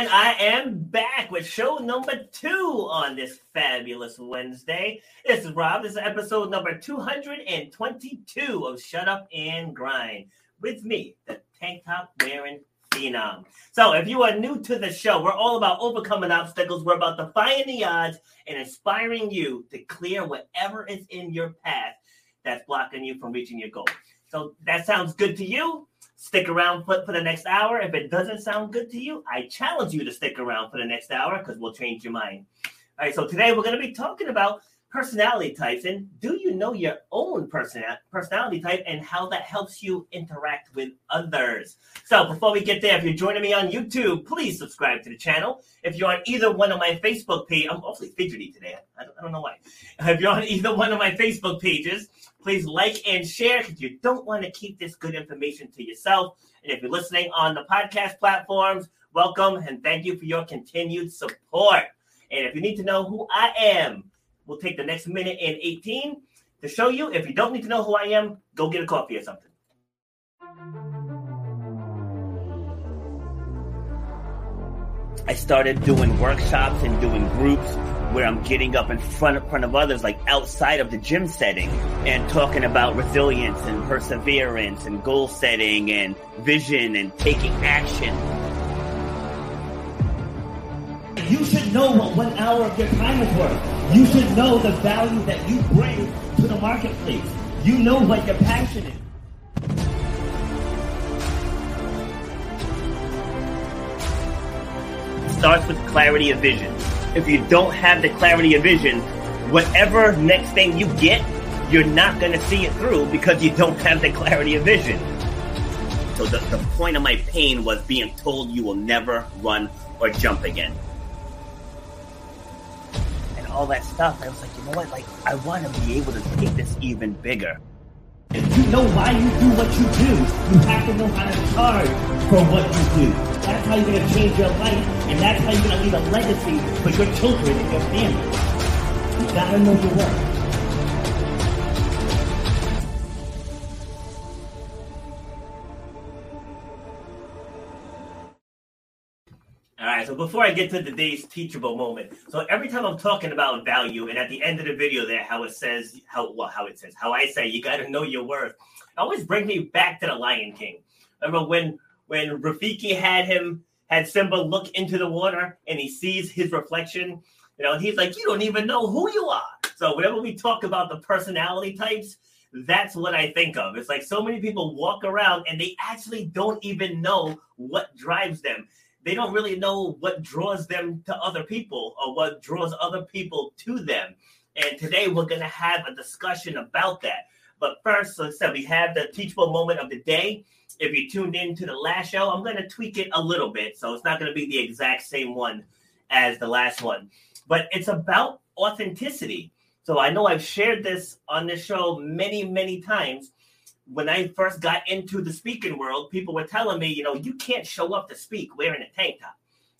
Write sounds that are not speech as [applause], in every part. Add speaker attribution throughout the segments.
Speaker 1: And I am back with show number two on this fabulous Wednesday. This is Rob. This is episode number 222 of Shut Up and Grind. With me, the tank top wearing phenom. So, if you are new to the show, we're all about overcoming obstacles. We're about defying the odds and inspiring you to clear whatever is in your path that's blocking you from reaching your goal. So, that sounds good to you? Stick around for, for the next hour. If it doesn't sound good to you, I challenge you to stick around for the next hour because we'll change your mind. All right, so today we're going to be talking about personality types and do you know your own person personality type and how that helps you interact with others? So before we get there if you're joining me on youtube please subscribe to the channel. If you're on either one of my facebook page i'm awfully fidgety today. I don't, I don't know why. If you're on either one of my facebook pages please like and share because you don't want to keep this good information to yourself. And if you're listening on the podcast platforms welcome and thank you for your continued support. And if you need to know who i am We'll take the next minute and 18 to show you. If you don't need to know who I am, go get a coffee or something. I started doing workshops and doing groups where I'm getting up in front of, front of others, like outside of the gym setting, and talking about resilience and perseverance and goal setting and vision and taking action you should know what one hour of your time is worth. You should know the value that you bring to the marketplace. You know what your passion is. It starts with clarity of vision. If you don't have the clarity of vision, whatever next thing you get, you're not going to see it through because you don't have the clarity of vision. So the, the point of my pain was being told you will never run or jump again all that stuff. I was like, you know what? Like, I want to be able to take this even bigger. If you know why you do what you do, you have to know how to charge for what you do. That's how you're going to change your life, and that's how you're going to leave a legacy for your children and your family. You got to know your worth. So before I get to today's teachable moment, so every time I'm talking about value, and at the end of the video there, how it says how well how it says how I say you got to know your worth, always bring me back to the Lion King. Remember when when Rafiki had him had Simba look into the water and he sees his reflection, you know, and he's like, you don't even know who you are. So whenever we talk about the personality types, that's what I think of. It's like so many people walk around and they actually don't even know what drives them they don't really know what draws them to other people or what draws other people to them. And today we're going to have a discussion about that. But first, like I said, we have the teachable moment of the day. If you tuned in to the last show, I'm going to tweak it a little bit. So it's not going to be the exact same one as the last one. But it's about authenticity. So I know I've shared this on this show many, many times when I first got into the speaking world, people were telling me, you know, you can't show up to speak wearing a tank top.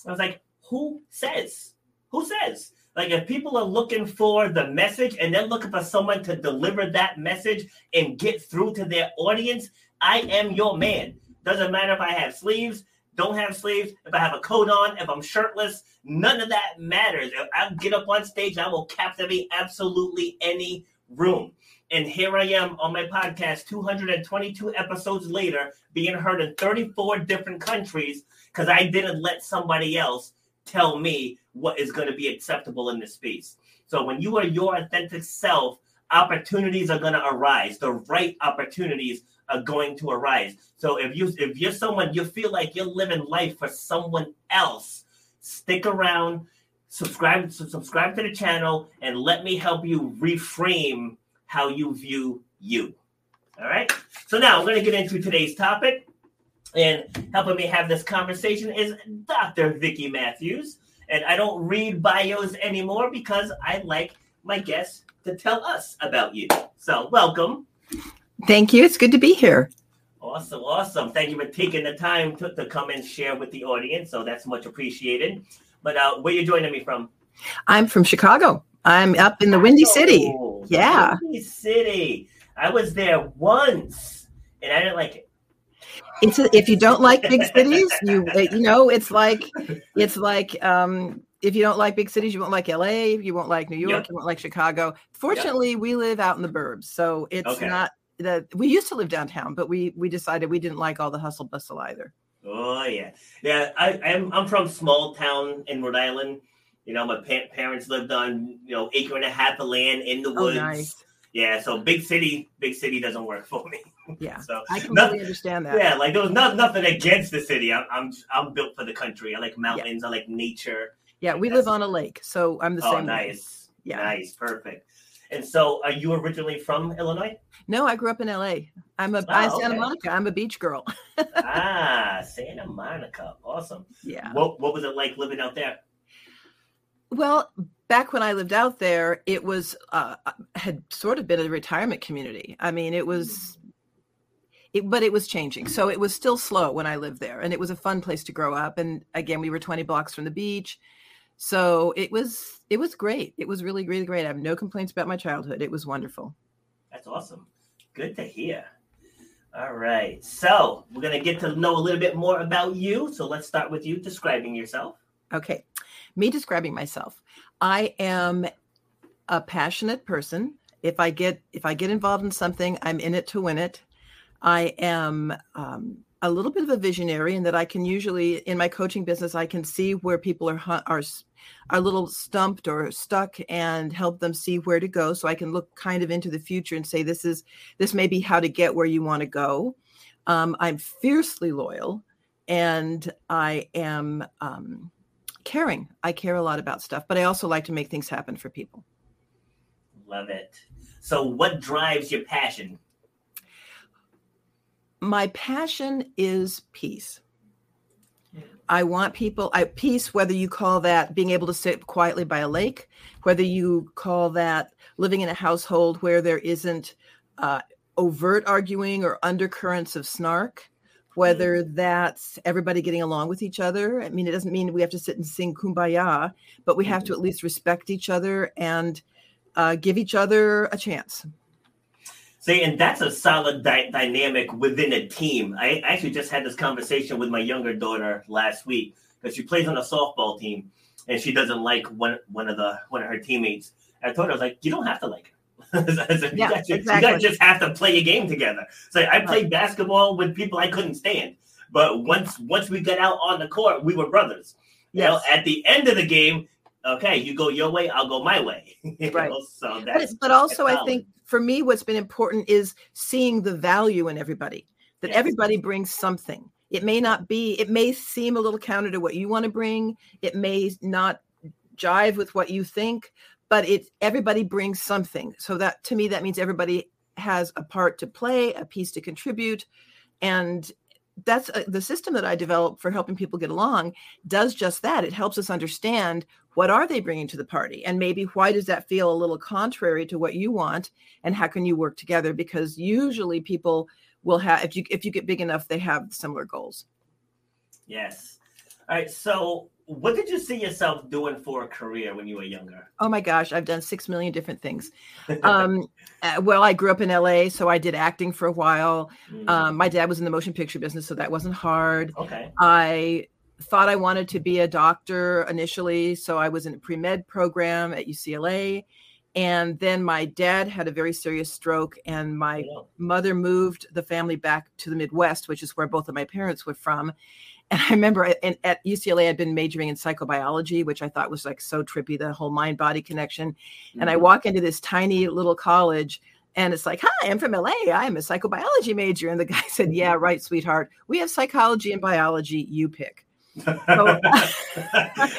Speaker 1: I was like, who says? Who says? Like, if people are looking for the message and they're looking for someone to deliver that message and get through to their audience, I am your man. Doesn't matter if I have sleeves, don't have sleeves, if I have a coat on, if I'm shirtless, none of that matters. If I get up on stage, I will captivate absolutely any room. And here I am on my podcast, 222 episodes later, being heard in 34 different countries because I didn't let somebody else tell me what is going to be acceptable in this space. So when you are your authentic self, opportunities are going to arise. The right opportunities are going to arise. So if you if you're someone you feel like you're living life for someone else, stick around, subscribe subscribe to the channel and let me help you reframe how you view you. All right. So now we're going to get into today's topic. And helping me have this conversation is Dr. Vicky Matthews. And I don't read bios anymore because I like my guests to tell us about you. So, welcome.
Speaker 2: Thank you. It's good to be here.
Speaker 1: Awesome. Awesome. Thank you for taking the time to, to come and share with the audience. So, that's much appreciated. But uh, where are you joining me from?
Speaker 2: I'm from Chicago. I'm up in the Windy City. Yeah.
Speaker 1: Windy City. I was there once and I didn't like it.
Speaker 2: It's a, if you don't like big cities, you you know it's like it's like um, if you don't like big cities, you won't like LA. You won't like New York. Yep. You won't like Chicago. Fortunately, yep. we live out in the burbs, so it's okay. not that we used to live downtown, but we we decided we didn't like all the hustle bustle either.
Speaker 1: Oh yeah, yeah. I, I'm I'm from small town in Rhode Island. You know, my pa- parents lived on you know acre and a half of land in the oh, woods. Oh, nice. Yeah, so big city, big city doesn't work for me. [laughs]
Speaker 2: Yeah, so I completely understand that.
Speaker 1: Yeah, like there was not nothing against the city. I'm I'm I'm built for the country. I like mountains. Yeah. I like nature.
Speaker 2: Yeah, we live on a lake, so I'm the
Speaker 1: oh,
Speaker 2: same.
Speaker 1: nice. Way. Yeah, nice, perfect. And so, are you originally from Illinois?
Speaker 2: No, I grew up in LA. I'm a I, Santa okay. Monica. I'm a beach girl. [laughs]
Speaker 1: ah, Santa Monica, awesome.
Speaker 2: Yeah.
Speaker 1: What What was it like living out there?
Speaker 2: Well, back when I lived out there, it was uh, had sort of been a retirement community. I mean, it was, it, but it was changing. So it was still slow when I lived there, and it was a fun place to grow up. And again, we were 20 blocks from the beach, so it was it was great. It was really really great. I have no complaints about my childhood. It was wonderful.
Speaker 1: That's awesome. Good to hear. All right, so we're gonna get to know a little bit more about you. So let's start with you describing yourself.
Speaker 2: Okay me describing myself. I am a passionate person. If i get if i get involved in something i'm in it to win it. I am um, a little bit of a visionary in that i can usually in my coaching business i can see where people are are are a little stumped or stuck and help them see where to go. So i can look kind of into the future and say this is this may be how to get where you want to go. Um, i'm fiercely loyal and i am um, caring. I care a lot about stuff, but I also like to make things happen for people.
Speaker 1: Love it. So, what drives your passion?
Speaker 2: My passion is peace. I want people, I peace, whether you call that being able to sit quietly by a lake, whether you call that living in a household where there isn't uh, overt arguing or undercurrents of snark, whether that's everybody getting along with each other. I mean, it doesn't mean we have to sit and sing kumbaya, but we have to mm-hmm. at least respect each other and uh, give each other a chance.
Speaker 1: See, and that's a solid di- dynamic within a team. I actually just had this conversation with my younger daughter last week because she plays on a softball team and she doesn't like one one of the one of her teammates. I told her I was like, you don't have to like her yeah, you, guys, exactly. you guys just have to play a game together. So I played right. basketball with people I couldn't stand, but once once we got out on the court, we were brothers. You know, at the end of the game, okay, you go your way, I'll go my way. [laughs]
Speaker 2: right. Know? So that's, but, but also, I think for me, what's been important is seeing the value in everybody. That yes. everybody brings something. It may not be. It may seem a little counter to what you want to bring. It may not jive with what you think, but it everybody brings something. So that to me, that means everybody has a part to play, a piece to contribute. And that's uh, the system that I developed for helping people get along does just that. It helps us understand what are they bringing to the party and maybe why does that feel a little contrary to what you want and how can you work together because usually people will have if you if you get big enough they have similar goals.
Speaker 1: Yes. All right, so what did you see yourself doing for a career when you were younger?
Speaker 2: Oh my gosh, I've done six million different things. [laughs] Um, uh, well, I grew up in LA, so I did acting for a while. Mm. Um, my dad was in the motion picture business, so that wasn't hard.
Speaker 1: Okay.
Speaker 2: I thought I wanted to be a doctor initially, so I was in a pre med program at UCLA. And then my dad had a very serious stroke, and my oh, mother moved the family back to the Midwest, which is where both of my parents were from and I remember at UCLA, I'd been majoring in psychobiology, which I thought was like so trippy, the whole mind body connection. Mm-hmm. And I mm-hmm. walk into this tiny little college and it's like, hi, I'm from LA. I'm a psychobiology major. And the guy [laughs] said, yeah, right, sweetheart. We have psychology and biology. You pick.
Speaker 1: So, [laughs]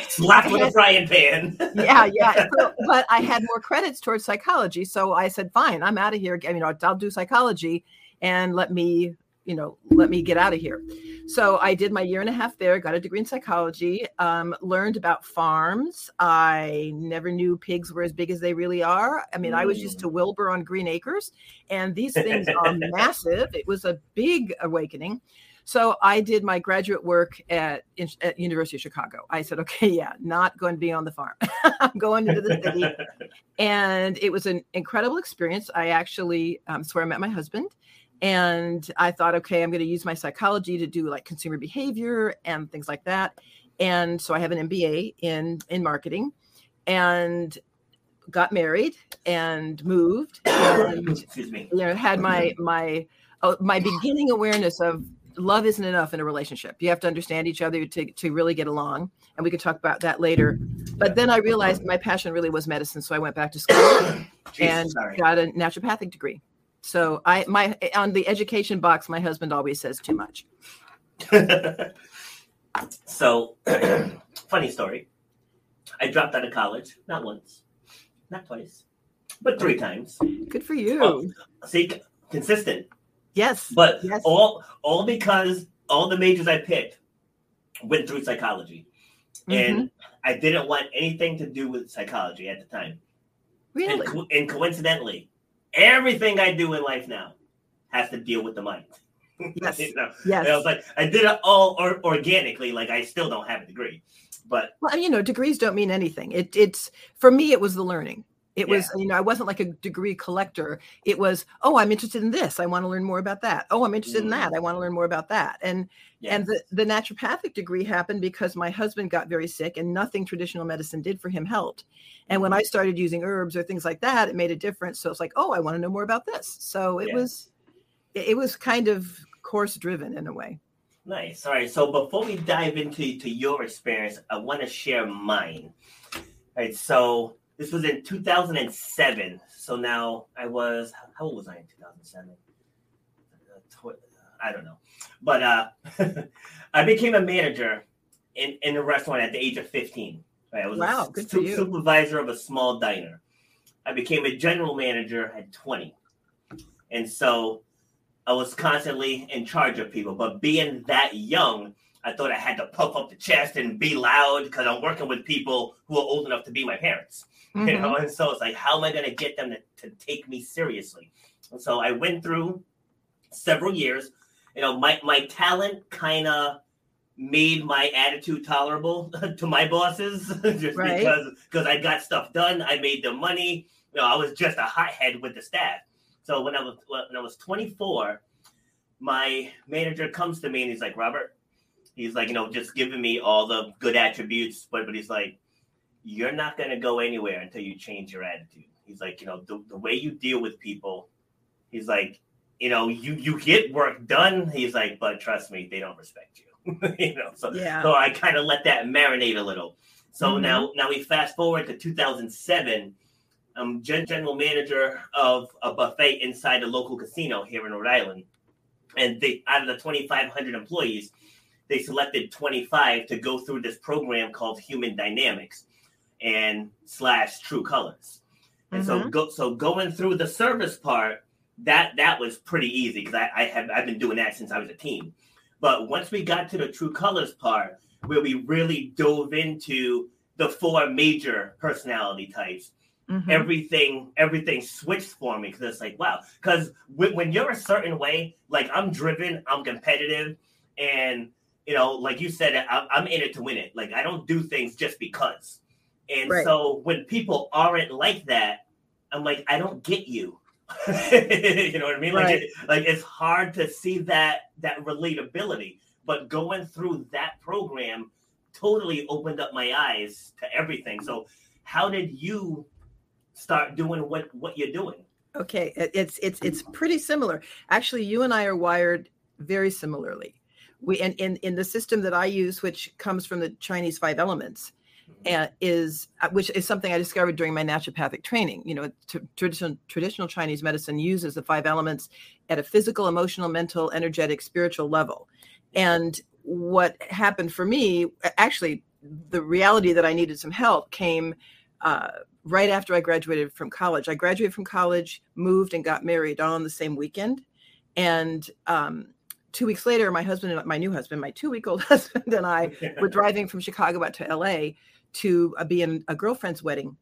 Speaker 1: Slap with a frying pan. [laughs]
Speaker 2: yeah, yeah. So, but I had more credits towards psychology. So I said, fine, I'm out of here. I mean, I'll do psychology and let me you know, let me get out of here. So I did my year and a half there, got a degree in psychology, um, learned about farms. I never knew pigs were as big as they really are. I mean, mm. I was used to mm. Wilbur on Green Acres, and these [laughs] things are massive. It was a big awakening. So I did my graduate work at, at University of Chicago. I said, okay, yeah, not going to be on the farm. [laughs] I'm going into the city. [laughs] and it was an incredible experience. I actually, um, where I met my husband And I thought, okay, I'm going to use my psychology to do like consumer behavior and things like that. And so I have an MBA in in marketing and got married and moved and
Speaker 1: Excuse me.
Speaker 2: you know had my my oh, my beginning awareness of love isn't enough in a relationship. You have to understand each other to, to really get along. And we could talk about that later. But then I realized my passion really was medicine. So I went back to school [coughs]
Speaker 1: Jesus,
Speaker 2: and
Speaker 1: sorry.
Speaker 2: got a naturopathic degree. So I my on the education box, my husband always says too much. [laughs]
Speaker 1: so, [clears throat] funny story. I dropped out of college, not once, not twice, but three times.
Speaker 2: Good for you.
Speaker 1: Oh. See, consistent,
Speaker 2: yes.
Speaker 1: but
Speaker 2: Yes.
Speaker 1: all all because all the majors I picked went through psychology,
Speaker 2: Mhm.
Speaker 1: and I didn't want anything to do with psychology at the time.
Speaker 2: really.
Speaker 1: And, co- and coincidentally, everything I do in life now has to deal with the mind.
Speaker 2: Yes. [laughs]
Speaker 1: You know?
Speaker 2: Yes.
Speaker 1: I was like, I did it all or, organically. Like I still don't have a degree, but
Speaker 2: Well, you know, degrees don't mean anything. It, it's for me, it was the learning. It was, you know, I wasn't like a degree collector. It was, oh, I'm interested in this. I want to learn more about that. Oh, I'm interested in
Speaker 1: Mm.
Speaker 2: that. I want to learn more about that. And
Speaker 1: yeah.
Speaker 2: and the, the naturopathic degree happened because my husband got very sick and nothing traditional medicine did for him helped. And when I started using herbs or things like that, it made a difference. So it's like, oh, I want to know more about this. So it
Speaker 1: Yeah.
Speaker 2: was, it it was kind of course driven in a way.
Speaker 1: Nice. All right. So before we dive into to your experience, I want to share mine. All right. So this was in 2007. So now I was how old was I in 2007? Uh, I don't know, but uh, [laughs] I became a manager in in a restaurant at the age of 15. Right. I was
Speaker 2: Wow,
Speaker 1: a
Speaker 2: good
Speaker 1: su-
Speaker 2: for you.
Speaker 1: supervisor of a small diner. I became a general manager at 20, and so I was constantly in charge of people. But being that young, I thought I had to puff up the chest and be loud because I'm working with people who are old enough to be my parents. You
Speaker 2: Mhm.
Speaker 1: know, and so it's like, how am I going to get them to, to take me seriously? And so I went through several years. You know, my my talent kind of made my attitude tolerable [laughs] to my bosses [laughs] just
Speaker 2: Right.
Speaker 1: because because I got stuff done. I made the money. You know, I was just a hothead with the staff. So when I was when I was 24, my manager comes to me and he's like, Robert, he's like, you know, just giving me all the good attributes, but but he's like, you're not gonna go anywhere until you change your attitude. He's like, you know, the, the way you deal with people, he's like, you know, you you get work done. He's like, but trust me, they don't respect you. [laughs] you know, so
Speaker 2: Yeah.
Speaker 1: so I kind of let that marinate a little. So
Speaker 2: Mhm.
Speaker 1: now now we fast forward to 2007. I'm gen- general manager of a buffet inside a local casino here in Rhode Island, and they out of the 2,500 employees, they selected 25 to go through this program called Human Dynamics and slash True Colors. And so go so going through the service part, that that was pretty easy because I, I have I've been doing that since I was a teen. But once we got to the True Colors part, where we really dove into the four major personality types,
Speaker 2: Mhm.
Speaker 1: everything everything switched for me because it's like wow because when, when you're a certain way like i'm driven i'm competitive and you know like you said I, i'm in it to win it like i don't do things just because and
Speaker 2: Right.
Speaker 1: so when people aren't like that i'm like i don't get you [laughs] you know what i mean like
Speaker 2: Right.
Speaker 1: it, like it's hard to see that that relatability but going through that program totally opened up my eyes to everything so how did you start doing what what you're doing
Speaker 2: Okay, it's it's it's pretty similar. Actually, you and I are wired very similarly. We and in in the system that I use, which comes from the Chinese five elements, and is uh, which is something I discovered during my naturopathic training. You know, t- traditional traditional Chinese medicine uses the five elements at a physical, emotional, mental, energetic, spiritual level. And what happened for me, actually, the reality that I needed some help came. Uh, right after I graduated from college. I graduated from college, moved, and got married all on the same weekend. And um, two weeks later, my husband and my new husband, my two week old [laughs] husband, and I [laughs] were driving from Chicago out to LA to uh, be in a girlfriend's wedding.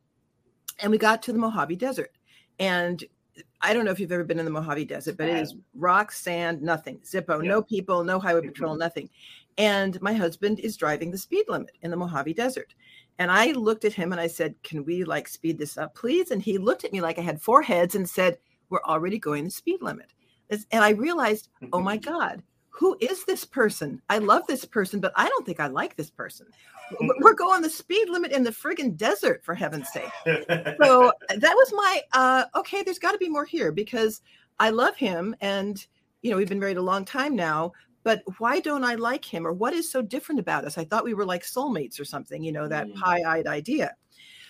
Speaker 2: And we got to the Mojave Desert. And I don't know if you've ever been in the Mojave Desert, but it is rock, sand, nothing, Zippo,
Speaker 1: Yeah.
Speaker 2: no people, no highway patrol, nothing. And my husband is driving the speed limit in the Mojave Desert. And I looked at him and I said, Can we like speed this up, please? And he looked at me like I had four heads and said, We're already going the speed limit. and I realized, oh my God, who is this person? I love this person, but I don't think I like this person. [laughs] We're going the speed limit in the friggin' desert, for heaven's sake. so [laughs] that was my uh, okay. There's got to be more here because I love him, and you know we've been married a long time now. But why don't I like him, or what is so different about us? I thought we were like soulmates or something. You know that mm. pie-eyed idea.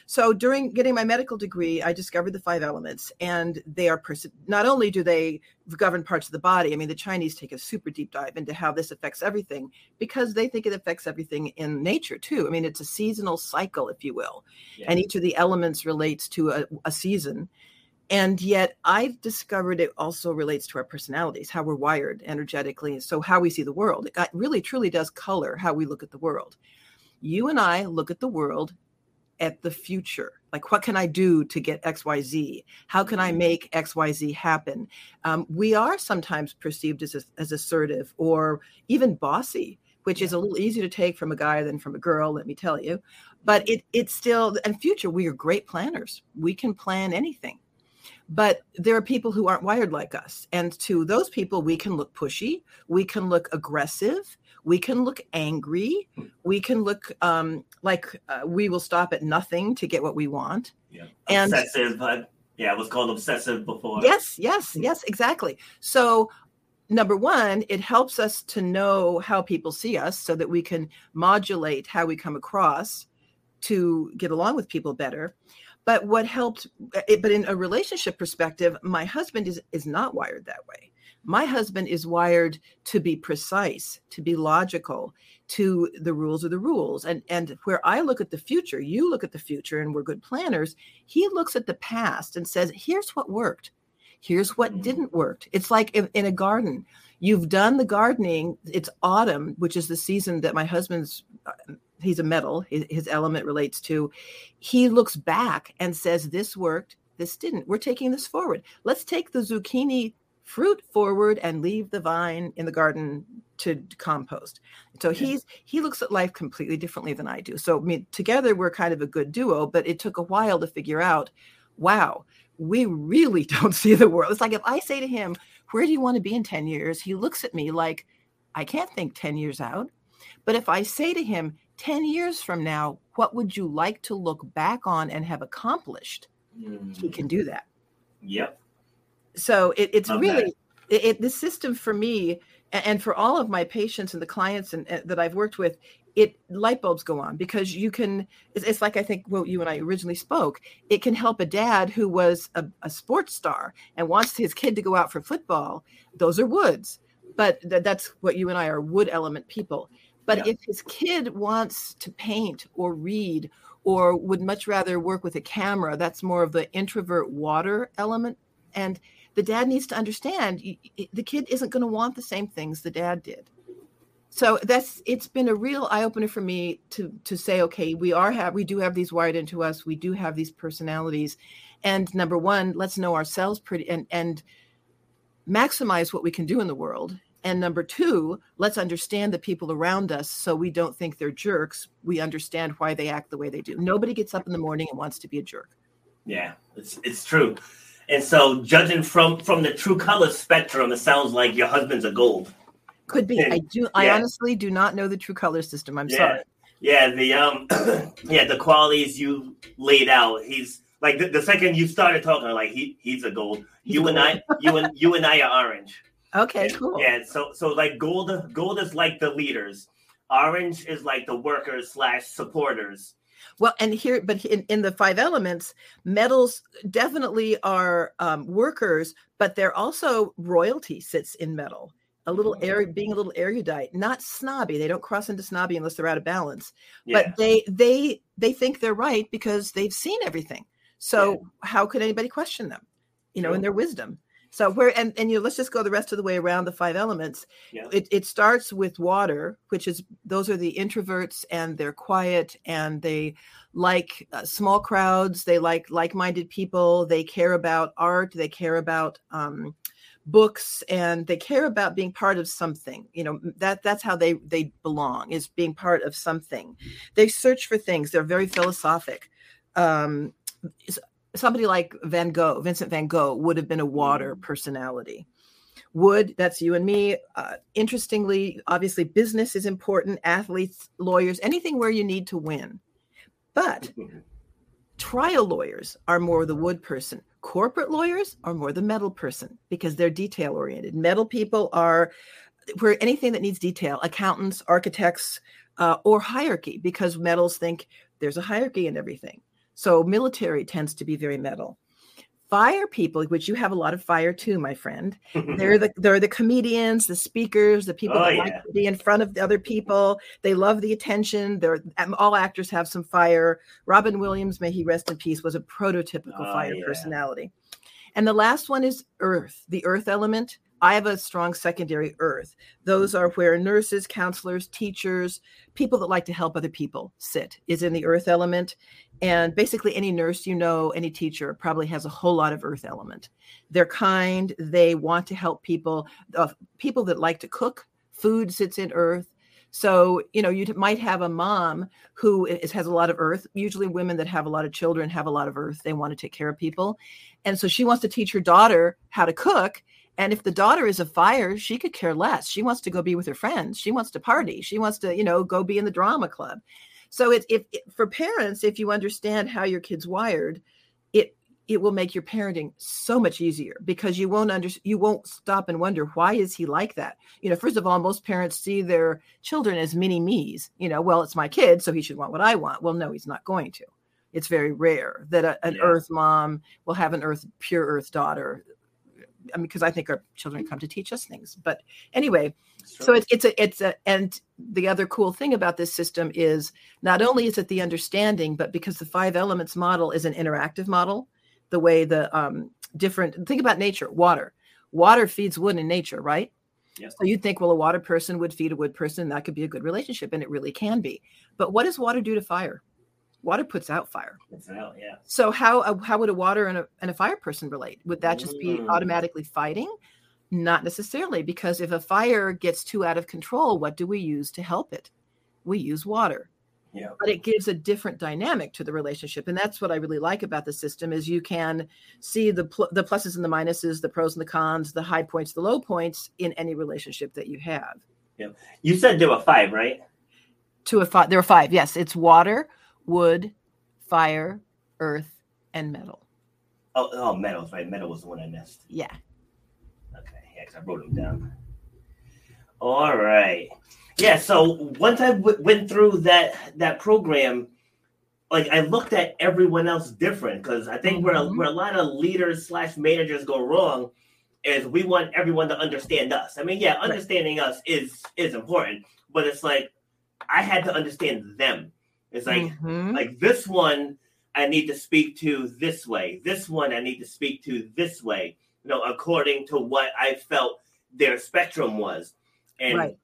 Speaker 2: So during getting my medical degree, I discovered the five elements, and they are pers- not only do they govern parts of the body. I mean, the Chinese take a super deep dive into how this affects everything because they think it affects everything in nature too. I mean, it's a seasonal cycle, if you will, yeah. and each of the elements relates to a, a season. And yet, I've discovered it also relates to our personalities, how we're wired energetically, so how we see the world. It uh, really, truly does color how we look at the world. You and I look at the world at the future. Like what can i do to get xyz how can i mm-hmm. make xyz happen? Um, we are sometimes perceived as, as assertive or even bossy which is a little easier to take from a guy than from a girl let me tell you. But it it's still and future we are great planners. We can plan anything but there are people who aren't wired like us. And to those people we can look pushy we can look aggressive we can look angry we can look um, like uh, we will stop at nothing to get what we want.
Speaker 1: Yeah. And obsessive but yeah it was called obsessive before.
Speaker 2: Yes yes yes exactly. So number one it helps us to know how people see us so that we can modulate how we come across to get along with people better but what helped it, but in a relationship perspective my husband is is not wired that way my husband is wired to be precise, to be logical, to the rules are the rules. And and where I look at the future, you look at the future and we're good planners, he looks at the past and says, here's what worked. Here's what mm. didn't work. It's like in, in a garden. You've done the gardening, it's autumn, which is the season that my husband's uh, he's a metal, his, his element relates to. He looks back and says, This worked, this didn't. We're taking this forward. Let's take the zucchini fruit forward and leave the vine in the garden to compost. So he's he looks at life completely differently than I do. So I mean, together we're kind of a good duo, but it took a while to figure out, wow, we really [laughs] don't see the world. It's like if I say to him, "Where do you want to be in 10 years?" he looks at me like I can't think 10 years out. But if I say to him, 10 years from now, what would you like to look back on and have accomplished? Mm. He can do that.
Speaker 1: Yep.
Speaker 2: So it, it's okay. really it, it, the system for me and for all of my patients and the clients and, and, that I've worked with, it light bulbs go on because you can. It's, it's like I think what you and I originally spoke. It can help a dad who was a, a sports star and wants his kid to go out for football. Those are woods, but th- that's what you and I are wood element people. But yeah. if his kid wants to paint or read or would much rather work with a camera, that's more of the introvert water element. And the dad needs to understand the kid isn't going to want the same things the dad did so that's it's been a real eye opener for me to to say okay we are have we do have these wired into us we do have these personalities and number one let's know ourselves pretty and and maximize what we can do in the world and number two let's understand the people around us so we don't think they're jerks we understand why they act the way they do nobody gets up in the morning and wants to be a jerk
Speaker 1: yeah it's it's true and so, judging from from the true color spectrum, it sounds like your husband's a gold.
Speaker 2: Could be. I do. I honestly do not know the true color system. I'm
Speaker 1: yeah.
Speaker 2: sorry.
Speaker 1: Yeah, the um, [clears throat] yeah, the qualities you laid out. He's like the, the second you started talking, like he he's a gold. He's you gold. and I, [laughs] you and you and I are orange.
Speaker 2: Okay,
Speaker 1: yeah,
Speaker 2: cool.
Speaker 1: Yeah, so so like gold, gold is like the leaders. Orange is like the workers slash supporters
Speaker 2: well, and here, but in, in the five elements, metals definitely are um, workers, but they're also royalty sits in metal. A little air, being a little erudite, not snobby. They don't cross into snobby unless they're out of balance. Yeah. But they they they think they're right because they've seen everything. So yeah. how could anybody question them? You know, in their wisdom. So where and and you know, let's just go the rest of the way around the five elements. Yeah. It it starts with water, which is those are the introverts and they're quiet and they like uh, small crowds. They like like-minded people. They care about art. They care about um, books and they care about being part of something you know that that's how they they belong is being part of something they search for things they're very philosophic um, somebody like Van Gogh, Vincent Van Gogh, would have been a water mm. personality. wood that's you and me uh, interestingly obviously business is important athletes lawyers anything where you need to win. But trial lawyers are more the wood person. Corporate lawyers are more the metal person because they're detail oriented. Metal people are where anything that needs detail accountants architects uh, or hierarchy because metals think there's a hierarchy in everything so military tends to be very metal. Fire people which you have a lot of fire too my friend. [laughs] They're the they're the comedians the speakers the people oh, that yeah. like to be in front of the other people. They love the attention. They're um, all actors have some fire. Robin williams may he rest in peace was a prototypical oh, fire yeah. personality. And the last one is earth the earth element I have a strong secondary earth. Those are where nurses, counselors, teachers, people that like to help other people sit, is in the earth element. And basically, any nurse you know, any teacher probably has a whole lot of earth element. They're kind, they want to help people. Uh, people that like to cook, food sits in earth. So, you know, you might have a mom who is, has a lot of earth. Usually, women that have a lot of children have a lot of earth. They want to take care of people. And so she wants to teach her daughter how to cook and if the daughter is a fire, she could care less. She wants to go be with her friends. She wants to party. She wants to, you know, go be in the drama club. So it, if it, for parents, if you understand how your kid's wired, it it will make your parenting so much easier because you won't under you won't stop and wonder why is he like that. You know, first of all, most parents see their children as mini me's. You know, well, it's my kid, so he should want what I want. Well, no, he's not going to. It's very rare that a, an yeah. Earth mom will have an Earth pure Earth daughter I mean, because I think our children come to teach us things. But anyway, sure. so it's it's a it's a and the other cool thing about this system is not only is it the understanding, but because the five elements model is an interactive model, the way the um, different think about nature, water, water feeds wood in nature, right? Yes. So you'd think, well, a water person would feed a wood person, that could be a good relationship, and it really can be. But what does water do to fire? Water puts out fire.
Speaker 1: Puts out, yeah.
Speaker 2: So how uh, how would a water and a, and a fire person relate? Would that just be mm. automatically fighting? Not necessarily, because if a fire gets too out of control, what do we use to help it? We use water.
Speaker 1: Yeah.
Speaker 2: But it gives a different dynamic to the relationship, and that's what I really like about the system is you can see the pl- the pluses and the minuses, the pros and the cons, the high points, the low points in any relationship that you have.
Speaker 1: Yeah. You said there were five, right?
Speaker 2: To a five. There are five. Yes, it's water, wood, fire, earth, and metal.
Speaker 1: Oh, oh, metals, right? Metal was the one I missed.
Speaker 2: Yeah.
Speaker 1: Okay, yeah, because I wrote them down. All right. Yeah, so once I w- went through that that program, like I looked at everyone else different because I think mm-hmm. where, where a lot of leaders slash managers go wrong is we want everyone to understand us. I mean, yeah, understanding right. us is is important, but it's like I had to understand them. It's like mm-hmm. like this one I need to speak to this way. This one I need to speak to this way. You know, according to what I felt their spectrum was, and right.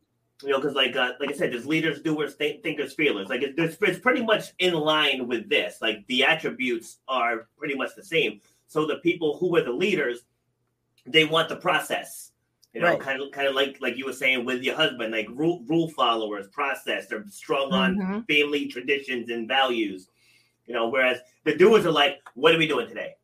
Speaker 1: you know, because like uh, like I said, there's leaders, doers, th- thinkers, feelers. Like it's, it's pretty much in line with this. Like the attributes are pretty much the same. So the people who were the leaders, they want the process. You know, right. kind of kind of like like you were saying with your husband, like rule rule followers, process. They're strong on mm-hmm. family traditions and values. You know, whereas the doers are like, "What are we doing today?"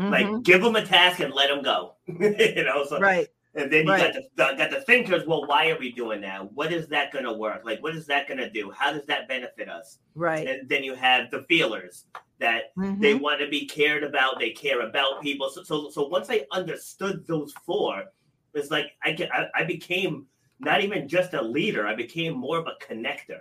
Speaker 1: Mm-hmm. Like, give them a task and let them go. [laughs] you know, so
Speaker 2: right.
Speaker 1: And then you right. got the, got the thinkers. Well, why are we doing that? What is that going to work? Like, what is that going to do? How does that benefit us?
Speaker 2: Right.
Speaker 1: And then you have the feelers that mm-hmm. they want to be cared about. They care about people. So, so, so once I understood those four, it's like I get I, I became not even just a leader, I became more of a connector.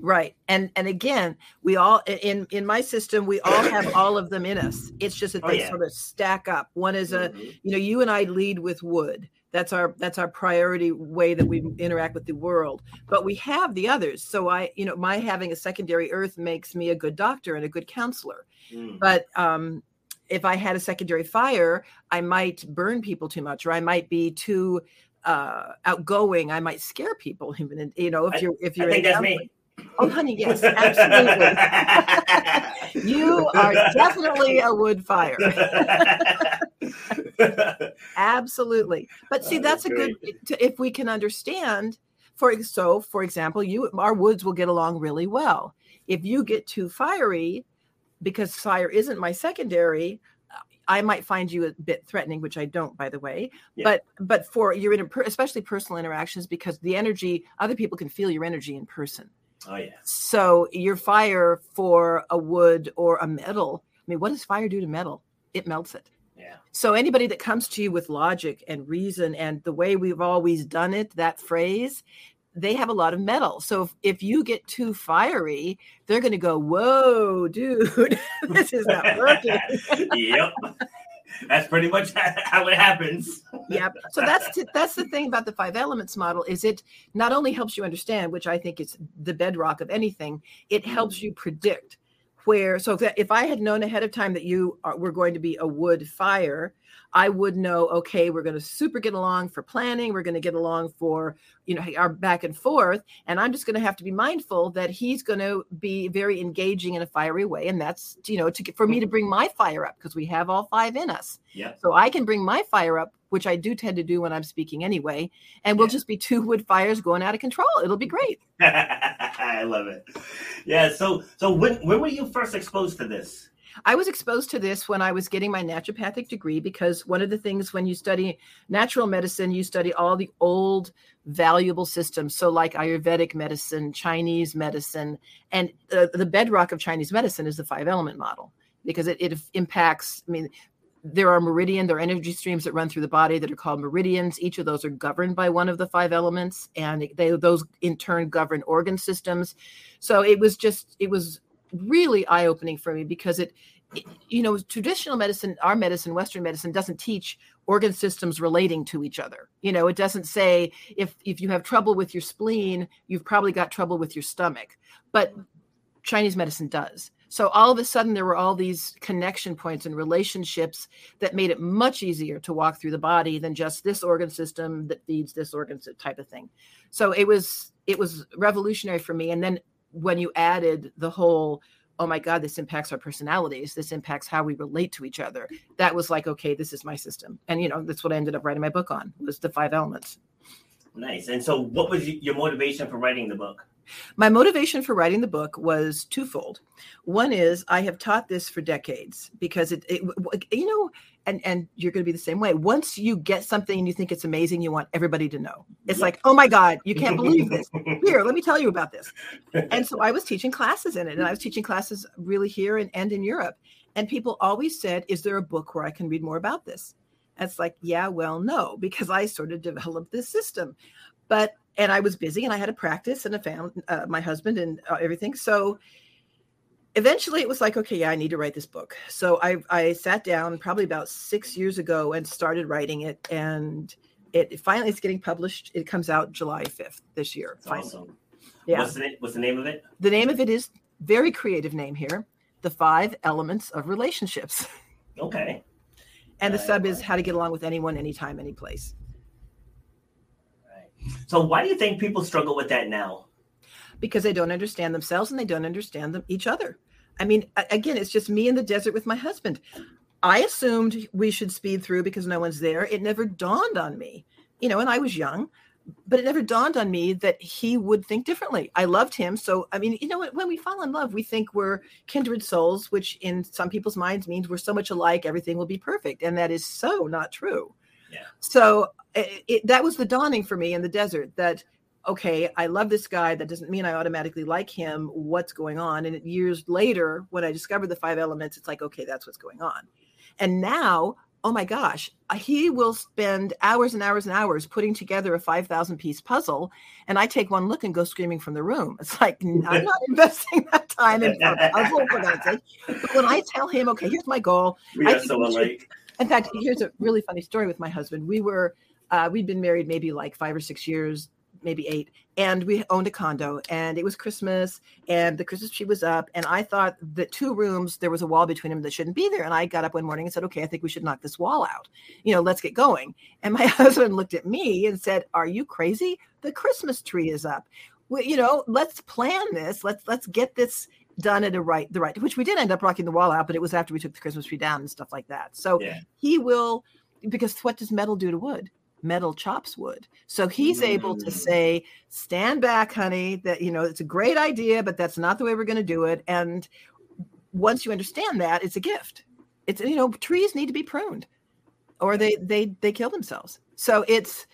Speaker 2: Right. And and again, we all in in my system, we all have [coughs] all of them in us. It's just that oh, they yeah. sort of stack up. One is a, mm-hmm. you know, you and I lead with wood. That's our that's our priority way that we interact with the world. But we have the others. So I, you know, my having a secondary earth makes me a good doctor and a good counselor. Mm. But um if I had a secondary fire, I might burn people too much, or I might be too uh, outgoing. I might scare people. Even you know, if you're if you're
Speaker 1: I think that's me.
Speaker 2: Oh, honey, yes, absolutely. [laughs] you are definitely a wood fire. absolutely. But see, that's a good if we can understand. For so, for example, you our woods will get along really well. If you get too fiery, because fire isn't my secondary, I might find you a bit threatening, which I don't, by the way. Yeah. But but for your inter- especially personal interactions, because the energy, other people can feel your energy in person.
Speaker 1: Oh yeah.
Speaker 2: So your fire for a wood or a metal. I mean, what does fire do to metal? It melts it.
Speaker 1: Yeah.
Speaker 2: So anybody that comes to you with logic and reason and the way we've always done it, that phrase, they have a lot of metal. So if, if you get too fiery, they're going to go, "Whoa, dude, [laughs] this is not working." [laughs]
Speaker 1: yep. That's pretty much [laughs] how it happens.
Speaker 2: yep. So that's t- that's the thing about the five elements model is it not only helps you understand, which I think is the bedrock of anything, it helps mm. you predict where so if, if i had known ahead of time that you are, were going to be a wood fire I would know, okay, we're going to super get along for planning. We're going to get along for, you know, our back and forth. And I'm just going to have to be mindful that he's going to be very engaging in a fiery way. And that's, you know, to for me to bring my fire up because we have all five in us.
Speaker 1: Yeah.
Speaker 2: So I can bring my fire up, which I do tend to do when I'm speaking anyway. And we'll just be two wood fires going out of control. It'll be great. [laughs]
Speaker 1: I love it. Yeah. So, so when, when were you first exposed to this?
Speaker 2: I was exposed to this when I was getting my naturopathic degree because one of the things when you study natural medicine, you study all the old valuable systems. So, like Ayurvedic medicine, Chinese medicine, and uh, the bedrock of Chinese medicine is the five element model because it, it impacts, I mean, there are meridian, there are energy streams that run through the body that are called meridians. Each of those are governed by one of the five elements, and they those in turn govern organ systems. So it was just it was really eye opening for me because it, it, you know, traditional medicine, our medicine, Western medicine doesn't teach organ systems relating to each other. You know, it doesn't say if if you have trouble with your spleen, you've probably got trouble with your stomach. But Chinese medicine does. So all of a sudden, there were all these connection points and relationships that made it much easier to walk through the body than just this organ system that feeds this organ type of thing. So it was it was revolutionary for me. And then when you added the whole oh my god this impacts our personalities. This impacts how we relate to each other that was like okay this is my system. And you know that's what i ended up writing my book on was the five elements.
Speaker 1: Nice. And so what was your motivation for writing the book
Speaker 2: my motivation for writing the book was twofold. One is I have taught this for decades because it, it you know, and and you're going to be the same way. Once you get something and you think it's amazing, you want everybody to know. It's like, oh my god, you can't believe this. Here, let me tell you about this. And so I was teaching classes in it, and I was teaching classes really here and, and in Europe. And people always said, "Is there a book where I can read more about this?" And it's like, yeah, well, no, [laughs] because I sort of developed this system. But and I was busy and I had a practice and a family, uh, my husband and uh, everything. So eventually it was like, okay, yeah, I need to write this book. So I, I sat down probably about six years ago and started writing it. And it finally is getting published. It comes out July 5th this year.
Speaker 1: Finally. Awesome. Yeah. What's the, what's the name of it?
Speaker 2: The name of it is very creative name here. The five elements of relationships.
Speaker 1: Okay.
Speaker 2: and the uh, sub is how to get along with anyone, anytime, any place.
Speaker 1: So why do you think people struggle with that now?
Speaker 2: Because they don't understand themselves and they don't understand them each other. I mean, again, it's just me in the desert with my husband. I assumed we should speed through because no one's there. It never dawned on me, you know, and I was young, but it never dawned on me that he would think differently. I loved him. So, I mean, you know, when we fall in love, we think we're kindred souls, which in some people's minds means we're so much alike, everything will be perfect. And that is so not true.
Speaker 1: Yeah.
Speaker 2: So it, it, that was the dawning for me in the desert that okay, I love this guy. That doesn't mean I automatically like him. What's going on? And years later, when I discovered the five elements, it's like, okay, that's what's going on. And now, oh my gosh, he will spend hours and hours and hours putting together a 5,000 piece puzzle. And I take one look and go screaming from the room. It's like, I'm not [laughs] investing that time in a puzzle, for God's sake. But when I tell him, okay, here's my goal.
Speaker 1: We are so alike.
Speaker 2: In fact, here's a really funny story with my husband. We were uh, we'd been married maybe like five or six years, maybe eight, and we owned a condo. And it was Christmas, and the Christmas tree was up. And I thought that two rooms there was a wall between them that shouldn't be there. And I got up one morning and said, "Okay, I think we should knock this wall out. You know, let's get going." And my [laughs] husband looked at me and said, "Are you crazy? The Christmas tree is up." Well, you know, let's plan this. Let's let's get this done it a right the right which we did end up rocking the wall out but it was after we took the christmas tree down and stuff like that so yeah. he will because what does metal do to wood metal chops wood. So he's mm-hmm. able to mm. say, stand back, honey, that, you know, it's a great idea, but that's not the way we're going to do it. And once you understand that, it's a gift. It's you know trees need to be pruned, or they they they kill themselves. So it's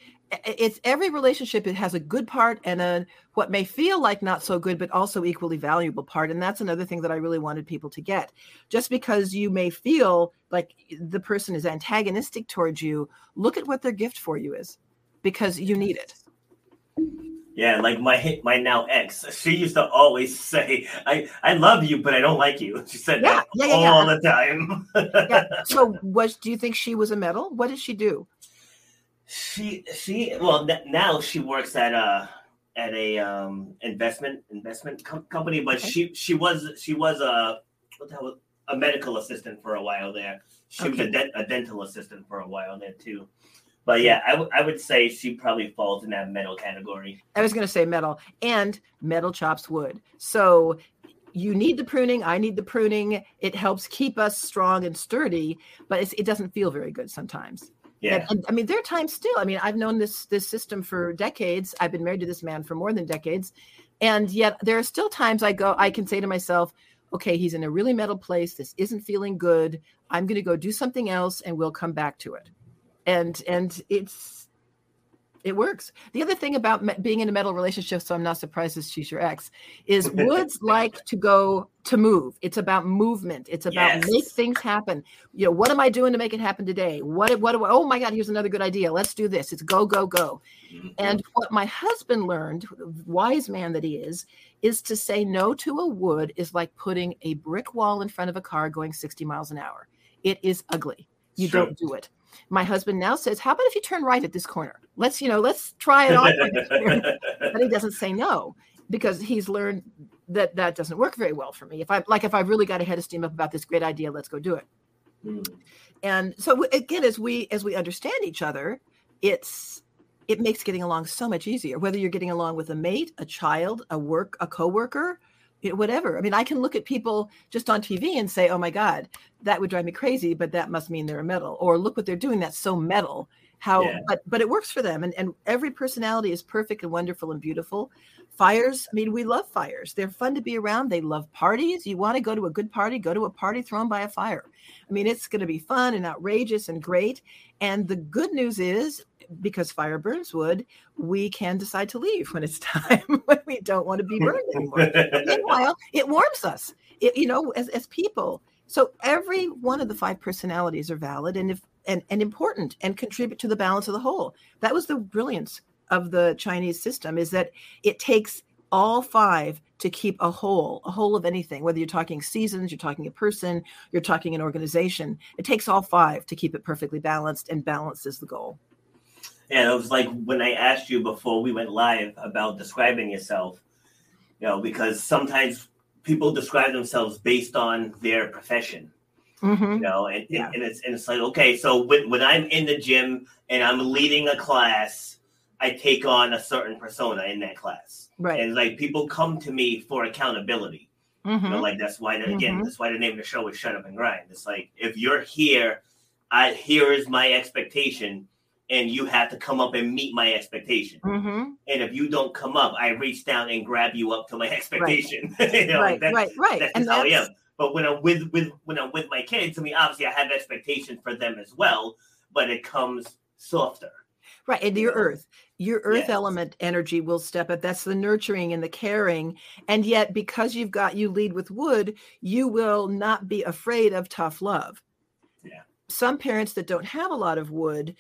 Speaker 2: it's every relationship it has a good part and a what may feel like not so good but also equally valuable part and that's another thing that i really wanted people to get just because you may feel like the person is antagonistic towards you look at what their gift for you is because you need it
Speaker 1: yeah, like my my now ex, she used to always say, "I I love you, but I don't like you." She said yeah, that yeah, yeah, all the time.
Speaker 2: yeah. [laughs] So, was do you think she was a metal? What did she do?
Speaker 1: She she well now she works at a at a um investment investment com- company, but okay. she she was she was a what the hell a medical assistant for a while there. She okay. was a, de- a dental assistant for a while there too. But yeah, I, w- I would say she probably falls in that metal category.
Speaker 2: I was going to say metal, and metal chops wood. So you need the pruning. I need the pruning. It helps keep us strong and sturdy, but it doesn't feel very good sometimes.
Speaker 1: Yeah.
Speaker 2: And, I mean, there are times still. I mean, I've known this this system for decades. I've been married to this man for more than decades, and yet there are still times I go. I can say to myself, "Okay, he's in a really metal place. This isn't feeling good. I'm going to go do something else, and we'll come back to it." and and it's it works. The other thing about me- being in a metal relationship, so I'm not surprised that she's your ex, is [laughs] woods like to go to move. It's about movement. It's about yes. make things happen. You know, what am I doing to make it happen today? What what do I, oh my God, here's another good idea. Let's do this. It's go, go, go. Mm-hmm. And what my husband learned, wise man that he is, is to say no to a wood is like putting a brick wall in front of a car going 60 miles an hour. It is ugly. You True. don't do it my husband now says, "How about if you turn right at this corner? Let's, you know, let's try it on." [laughs] but he doesn't say no because he's learned that that doesn't work very well for me. If I like, if I've really got a head of steam up about this great idea, let's go do it. Mm. And so again, as we as we understand each other, it's it makes getting along so much easier. Whether you're getting along with a mate, a child, a work, a coworker, whatever. I mean, I can look at people just on TV and say, "Oh my God, that would drive me crazy," but that must mean they're a metal. Or look what they're doing. That's so metal. How, yeah. but but it works for them, and and every personality is perfect and wonderful and beautiful. Fires. I mean, we love fires. They're fun to be around. They love parties. You want to go to a good party? Go to a party thrown by a fire. I mean, it's going to be fun and outrageous and great. And the good news is because fire burns wood, we can decide to leave when it's [laughs] time when we don't want to be burned anymore. Meanwhile, it warms us. It, you know, as, as people. So every one of the five personalities are valid and if and, and important and contribute to the balance of the whole. That was the brilliance of the Chinese system is that it takes all five to keep a whole, a whole of anything, whether you're talking seasons, you're talking a person, you're talking an organization. It takes all five to keep it perfectly balanced, and balance is the goal.
Speaker 1: And it was like when I asked you before we went live about describing yourself, you know, because sometimes people describe themselves based on their profession. Mm-hmm. You know, and, yeah. and, it's and it's like okay, so when, when I'm in the gym and I'm leading a class, I take on a certain persona in that class.
Speaker 2: Right.
Speaker 1: And like people come to me for accountability. Mm-hmm. You know, like that's why the, again, mm-hmm. that's why the name of the show is Shut Up and Grind. It's like if you're here, I here is my expectation and you have to come up and meet my expectation. Mm-hmm. And if you don't come up, I reach down and grab you up to my [laughs] expectation.
Speaker 2: Right, [laughs] you know, right, that's, right, right.
Speaker 1: That's and how that's... I am. But when I'm with with when I'm with my kids, I mean, obviously I have expectations for them as well, but it comes softer.
Speaker 2: Right, and your earth, your earth yes. element energy will step up. That's the nurturing and the caring. And yet, because you've got you lead with wood, you will not be afraid of tough love.
Speaker 1: Yeah.
Speaker 2: Some parents that don't have a lot of wood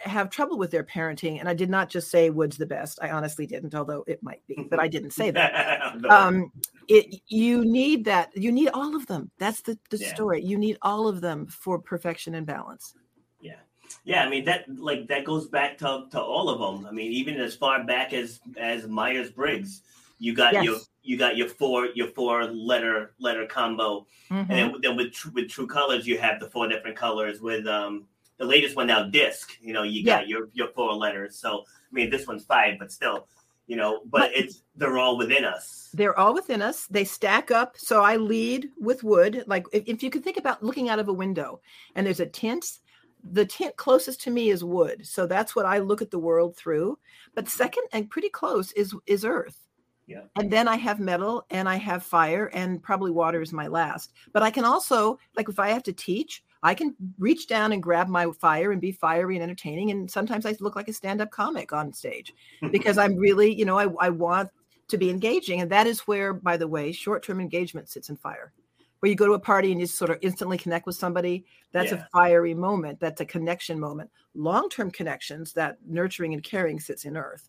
Speaker 2: have trouble with their parenting and i did not just say wood's the best. I honestly didn't although it might be but i didn't say that. [laughs] Um it you need that you need all of them. That's the, the yeah. story. You need all of them for perfection and balance.
Speaker 1: Yeah. Yeah i mean that like that goes back to, to all of them i mean even as far back as as myers-briggs you got yes. your you got your four your four letter letter combo mm-hmm. and then, then with with true colors you have the four different colors with um the latest one now, disc. You know, you got yeah. your your four letters. So I mean, this one's five, but still, you know, but, it's they're all within us.
Speaker 2: They're all within us. They stack up. So I lead with wood. Like if, if you can think about looking out of a window and there's a tint, the tint closest to me is wood. So that's what I look at the world through. But second and pretty close is is earth.
Speaker 1: Yeah.
Speaker 2: And then I have metal and I have fire and probably water is my last. But I can also, like if I have to teach, I can reach down and grab my fire and be fiery and entertaining. And sometimes I look like a stand-up comic on stage because I'm really, you know, I, I want to be engaging. And that is where, by the way, short-term engagement sits in fire. Where you go to a party and you sort of instantly connect with somebody, that's yeah. a fiery moment. That's a connection moment. Long-term connections, that nurturing and caring sits in earth.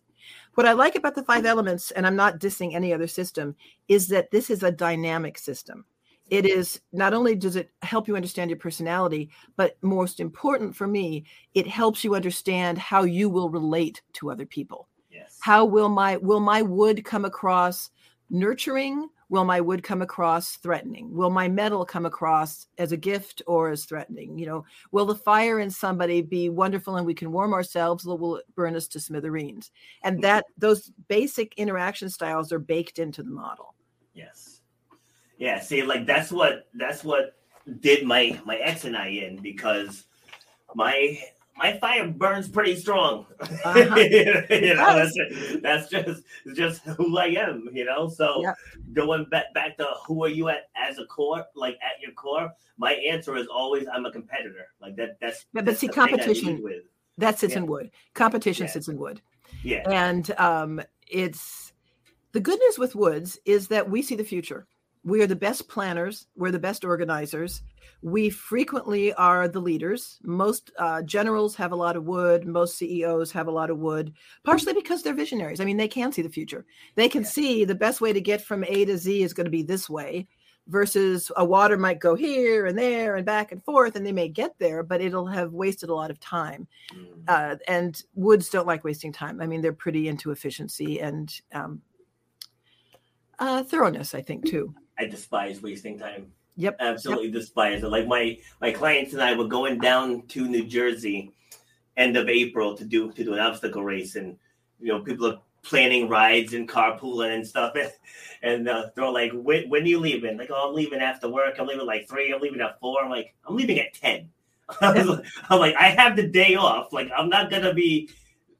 Speaker 2: What I like about the five elements, and I'm not dissing any other system, is that this is a dynamic system it is not only does it help you understand your personality but most important for me it helps you understand how you will relate to other people.
Speaker 1: Yes.
Speaker 2: How will my will my wood come across nurturing? Will my wood come across threatening? Will my metal come across as a gift or as threatening? You know will the fire in somebody be wonderful and we can warm ourselves or will it burn us to smithereens? And mm-hmm. that those basic interaction styles are baked into the model.
Speaker 1: Yes yeah, see, like that's what that's what did my my ex and I in because my my fire burns pretty strong. Uh-huh. [laughs] you know, that's, that's just just who I am. You know, so yep. going back back to who are you at as a core, like at your core, my answer is always I'm a competitor. Like that. That's
Speaker 2: but,
Speaker 1: that's
Speaker 2: see, competition that sits yeah. in wood. Competition yeah. sits in wood.
Speaker 1: Yeah,
Speaker 2: and um, it's the good news with woods is that we see the future we are the best planners. We're the best organizers. We frequently are the leaders. Most uh, generals have a lot of wood. Most ceos have a lot of wood partially because they're visionaries. I mean they can see the future. They can yeah. see the best way to get from a to z is going to be this way versus a water might go here and there and back and forth and they may get there but it'll have wasted a lot of time. Mm. uh, and woods don't like wasting time. I mean they're pretty into efficiency and um, uh, thoroughness i think too
Speaker 1: I despise wasting time.
Speaker 2: Yep.
Speaker 1: Absolutely yep. despise it. Like my my clients and I were going down to New Jersey end of April to do to do an obstacle race and you know people are planning rides and carpooling and stuff and, [laughs] and uh, they're like when, when are you leaving like oh i'm leaving after work i'm leaving like three i'm leaving at four i'm like i'm leaving at 10 [laughs] i'm like i have the day off like i'm not gonna be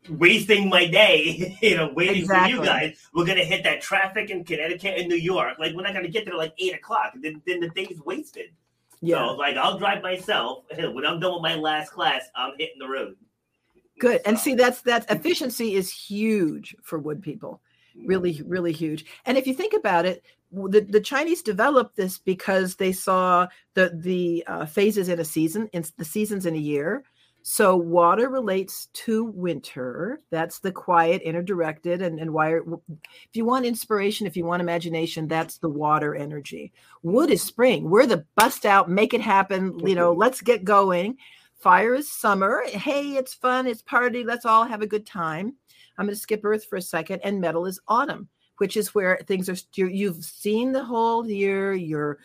Speaker 1: wasting my day, [laughs] you know, waiting exactly. for you guys. We're gonna hit that traffic in Connecticut and New York. Like we're not gonna get there like eight o'clock. Then, then the day's wasted. Yeah. So like I'll drive myself. [laughs] When I'm done with my last class, I'm hitting the road.
Speaker 2: Good. So. And see, that's that efficiency is huge for wood people. Really, really huge. And if you think about it, the, the Chinese developed this because they saw the the uh, phases in a season, in the seasons in a year. So water relates to winter. That's the quiet, inner directed, and, and wire. If you want inspiration, if you want imagination, that's the water energy. Wood is spring. We're the bust out, make it happen. You know, mm-hmm. let's get going. Fire is summer. Hey, it's fun. It's party. Let's all have a good time. I'm going to skip Earth for a second. And metal is autumn which is where things are you've seen the whole year you're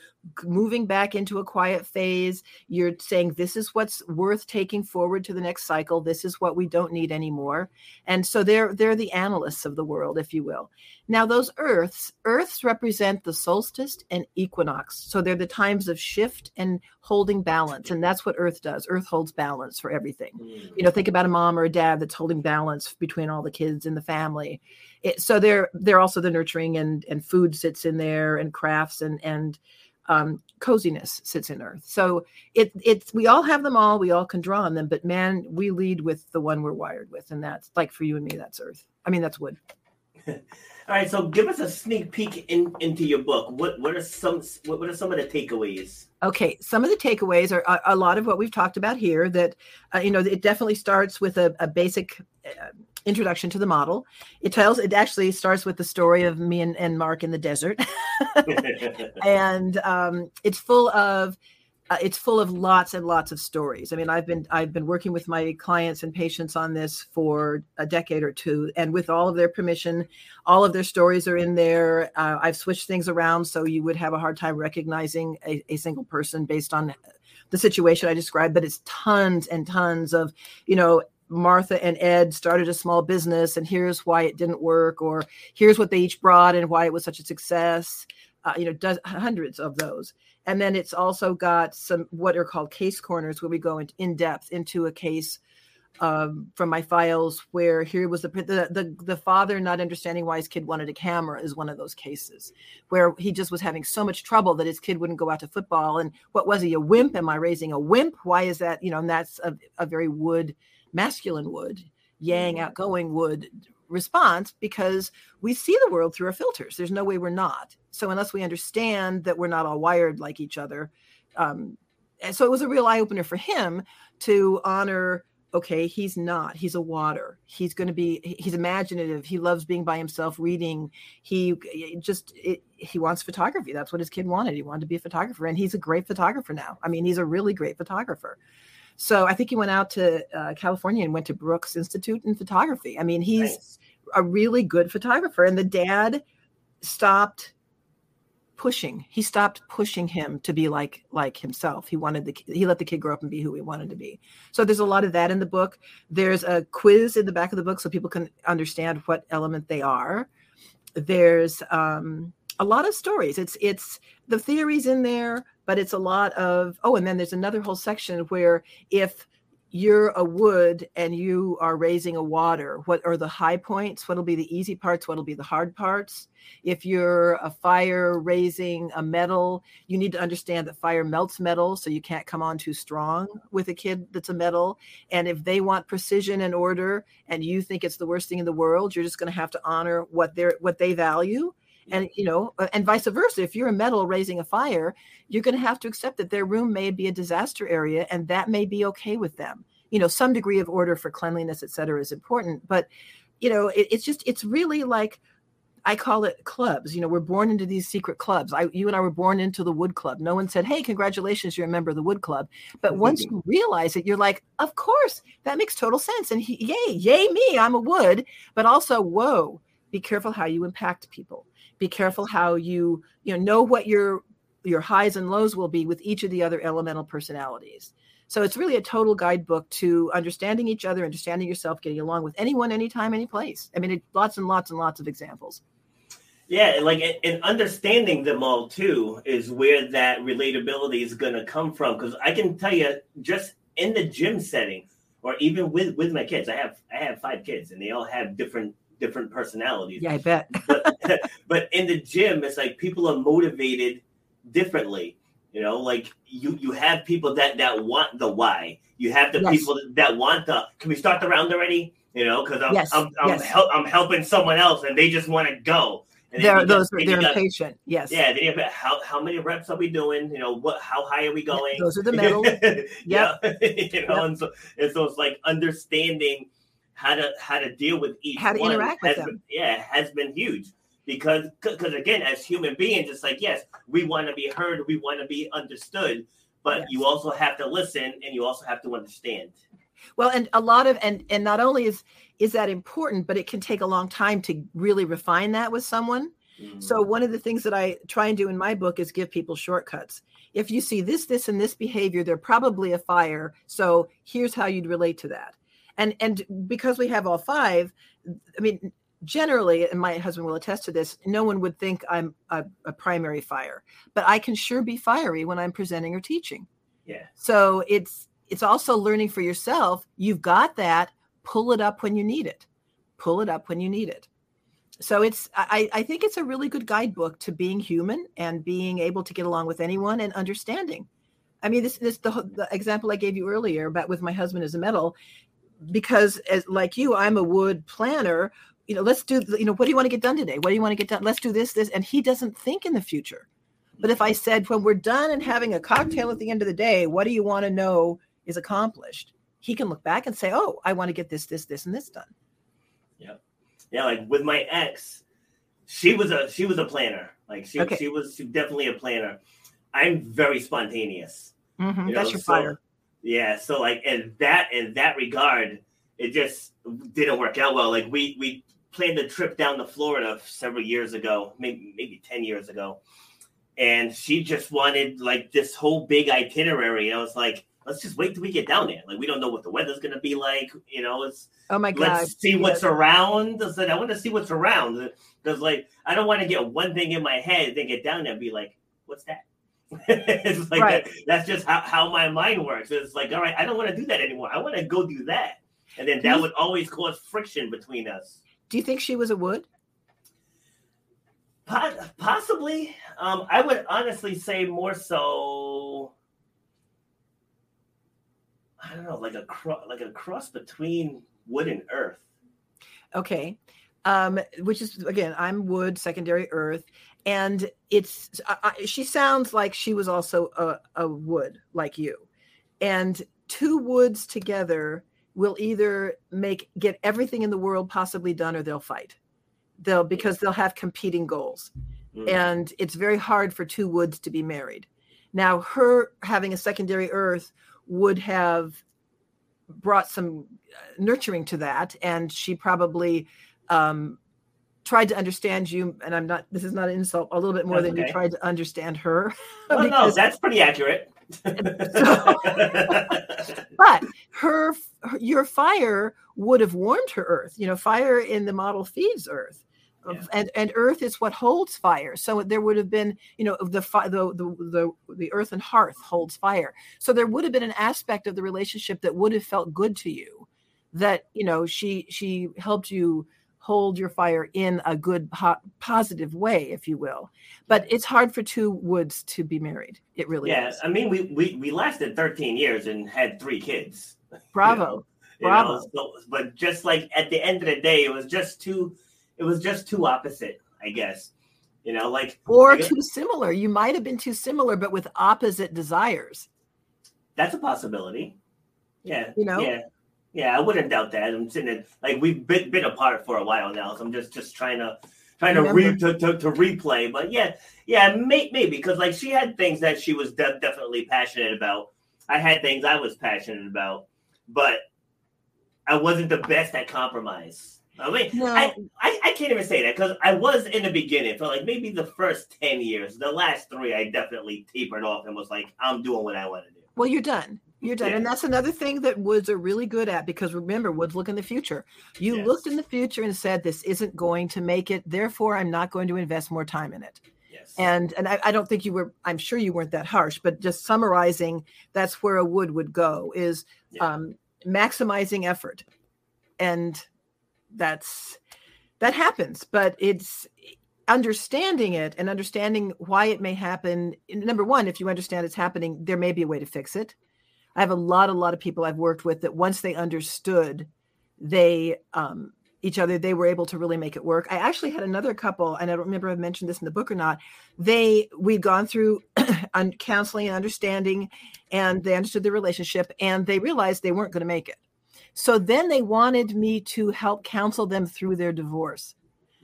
Speaker 2: moving back into a quiet phase you're saying this is what's worth taking forward to the next cycle. This is what we don't need anymore. And so they're they're the analysts of the world if you will. Now those earths earths represent the solstice and equinox. So they're the times of shift and holding balance and that's what earth does. Earth holds balance for everything. You know think about a mom or a dad that's holding balance between all the kids in the family. It, so they're they're also the nurturing and and food sits in there and crafts and and um, coziness sits in earth. So it it's we all have them all we all can draw on them but man we lead with the one we're wired with and that's like for you and me that's earth. I mean that's wood. [laughs]
Speaker 1: All right so give us a sneak peek in, into your book. What what are some what, what are some of the takeaways?
Speaker 2: Okay some of the takeaways are a, a lot of what we've talked about here that uh, you know it definitely starts with a, a basic uh, introduction to the model. It tells it actually starts with the story of me and, and Mark in the desert, [laughs] and um, it's full of uh, it's full of lots and lots of stories. I mean, I've been I've been working with my clients and patients on this for a decade or two, and with all of their permission, all of their stories are in there. Uh, I've switched things around so you would have a hard time recognizing a, a single person based on the situation I described, but it's tons and tons of, you know, Martha and Ed started a small business, and here's why it didn't work, or here's what they each brought and why it was such a success. Uh, you know, does, hundreds of those. And then it's also got some what are called case corners, where we go in, in depth into a case um, from my files where here was the, the, the the father not understanding why his kid wanted a camera is one of those cases where he just was having so much trouble that his kid wouldn't go out to football and what was he a wimp am i raising a wimp why is that you know and that's a, a very wood masculine wood, yang mm-hmm. outgoing wood response because we see the world through our filters. There's no way we're not. So unless we understand that we're not all wired like each other um, and so it was a real eye opener for him to honor okay he's not he's a water. He's going to be he's imaginative. He loves being by himself reading. He just it, he wants photography. That's what his kid wanted. He wanted to be a photographer and he's a great photographer now. I mean he's a really great photographer so i think he went out to uh, california and went to brooks institute in photography. I mean he's nice. a really good photographer and the dad stopped pushing. He stopped pushing him to be like like himself. He wanted the he let the kid grow up and be who he wanted to be. So there's a lot of that in the book. There's a quiz in the back of the book so people can understand what element they are. There's um, a lot of stories. It's it's the theories in there but it's a lot of oh and then there's another whole section where if you're a wood and you are raising a water what are the high points? What'll be the easy parts? What'll be the hard parts? If you're a fire raising a metal you need to understand that fire melts metal so you can't come on too strong with a kid that's a metal. And if they want precision and order and you think it's the worst thing in the world you're just going to have to honor what they're what they value and you know uh, and vice versa if you're a metal raising a fire you're going to have to accept that their room may be a disaster area and that may be okay with them you know some degree of order for cleanliness et cetera is important but you know it, it's just it's really like I call it clubs. You know, we're born into these secret clubs. I, you and I were born into the Wood Club. No one said, "Hey, congratulations, you're a member of the Wood Club." But once you realize it, you're like, "Of course, that makes total sense." And he, yay, yay me, I'm a Wood. But also, whoa, be careful how you impact people be careful how you you know know what your your highs and lows will be with each of the other elemental personalities. So it's really a total guidebook to understanding each other understanding yourself getting along with anyone anytime any place. I mean it, lots and lots and lots of examples.
Speaker 1: Yeah like and understanding them all too is where that relatability is going to come from. Because i can tell you just in the gym setting or even with with my kids i have i have five kids and they all have different different personalities.
Speaker 2: Yeah, I bet. [laughs]
Speaker 1: but, [laughs] but in the gym, it's like people are motivated differently. You know, like you you have people that that want the why. You have the yes. people that want the. Can we start the round already? You know, because I'm yes. I'm I'm, yes. Hel- I'm, helping someone else and they just want to go.
Speaker 2: And they're those got, they're impatient. Yes.
Speaker 1: Yeah. They have, how how many reps are we doing? You know what? How high are we going?
Speaker 2: Those are the middle. [laughs]
Speaker 1: yeah. you know, yep. and so and so it's like understanding how to how to deal with each
Speaker 2: how to
Speaker 1: one
Speaker 2: interact with them.
Speaker 1: Been, yeah, has been huge because because again, as human beings, it's like yes, we want to be heard, we want to be understood, but yes. you also have to listen and you also have to understand.
Speaker 2: Well, and a lot of and and not only is is that important, but it can take a long time to really refine that with someone. Mm-hmm. So one of the things that I try and do in my book is give people shortcuts. If you see this, this, and this behavior, they're probably a fire. So here's how you'd relate to that and and because we have all five i mean generally and my husband will attest to this no one would think i'm a, a, primary fire but i can sure be fiery when i'm presenting or teaching.
Speaker 1: Yeah.
Speaker 2: So it's it's also learning for yourself you've got that pull it up when you need it. Pull it up when you need it. So it's I, I think it's a really good guidebook to being human and being able to get along with anyone and understanding. I mean this this the, the example i gave you earlier about with my husband as a metal because as like you i'm a wood planner you know let's do you know what do you want to get done today? What do you want to get done? Let's do this this and he doesn't think in the future. But if i said when we're done and having a cocktail at the end of the day what do you want to know is accomplished? He can look back and say oh i want to get this this this and this done.
Speaker 1: Yeah yeah like with my ex she was a she was a planner. Like she, okay. she was definitely a planner. I'm very spontaneous.
Speaker 2: Mm-hmm. you know? that's your so, fire
Speaker 1: yeah, so like in that in that regard, it just didn't work out well. Like we we planned a trip down to Florida several years ago, maybe maybe ten years ago, and she just wanted like this whole big itinerary. And I was like, let's just wait till we get down there. Like we don't know what the weather's gonna be like. You know, it's
Speaker 2: oh my god.
Speaker 1: Let's see what's around. I said I want to see what's around because like I don't want to get one thing in my head, then get down there and be like, what's that? [laughs] it's like right. that, that's just how, how my mind works. It's like, all right, I don't want to do that anymore. I want to go do that. and then that would always cause friction between us.
Speaker 2: Do you think she was a wood?
Speaker 1: Possibly. Um, I would honestly say more so. I don't know, like a cross, like a cross between wood and earth.
Speaker 2: Okay, um, which is again, I'm wood, secondary earth, and it's. She sounds like she was also a, a wood like you, and two woods together will either make get everything in the world possibly done, or they'll fight they'll because they'll have competing goals mm. and it's very hard for two woods to be married now her having a secondary earth would have brought some uh, nurturing to that and she probably um, tried to understand you and i'm not this is not an insult a little bit more that's than okay. you tried to understand her. [laughs]
Speaker 1: Well, no that's pretty accurate. [laughs] So,
Speaker 2: but her, her, your fire would have warmed her earth you know fire in the model feeds earth. Yeah. and and earth is what holds fire. So there would have been you know the, the the the the earth and hearth holds fire. So there would have been an aspect of the relationship that would have felt good to you that you know she she helped you hold your fire in a good hot, positive way if you will but it's hard for two woods to be married it really
Speaker 1: yeah
Speaker 2: is.
Speaker 1: i mean we, we we lasted 13 years and had three kids [laughs]
Speaker 2: bravo you know? bravo
Speaker 1: you know? so, but just like at the end of the day it was just too it was just too opposite, I guess. You know, like
Speaker 2: or too similar. You might have been too similar, but with opposite desires.
Speaker 1: That's a possibility. Yeah.
Speaker 2: You know.
Speaker 1: Yeah. Yeah, I wouldn't doubt that. I'm sitting there, like we've been, been apart for a while now, so I'm just just trying to trying to re to, to, to, replay. But yeah, yeah, may, maybe because like she had things that she was de- definitely passionate about. I had things I was passionate about, but I wasn't the best at compromise. I mean, no. I, I, I, can't even say that because I was in the beginning for like maybe the first 10 years. The last three, I definitely tapered off and was like, I'm doing what I want to do.
Speaker 2: Well, you're done. You're done. Yeah. And that's another thing that Woods are really good at because remember, Woods look in the future. You yes. looked in the future and said, This isn't going to make it. Therefore, I'm not going to invest more time in it. Yes. And and I, I don't think you were, I'm sure you weren't that harsh, but just summarizing, that's where a wood would go is yeah. um, maximizing effort. And that's that happens but it's understanding it and understanding why it may happen number one if you understand it's happening there may be a way to fix it i have a lot a lot of people i've worked with that once they understood they um, each other they were able to really make it work. I actually had another couple and i don't remember if i mentioned this in the book or not they we'd gone through [clears throat] counseling and understanding and they understood the relationship and they realized they weren't going to make it. So then they wanted me to help counsel them through their divorce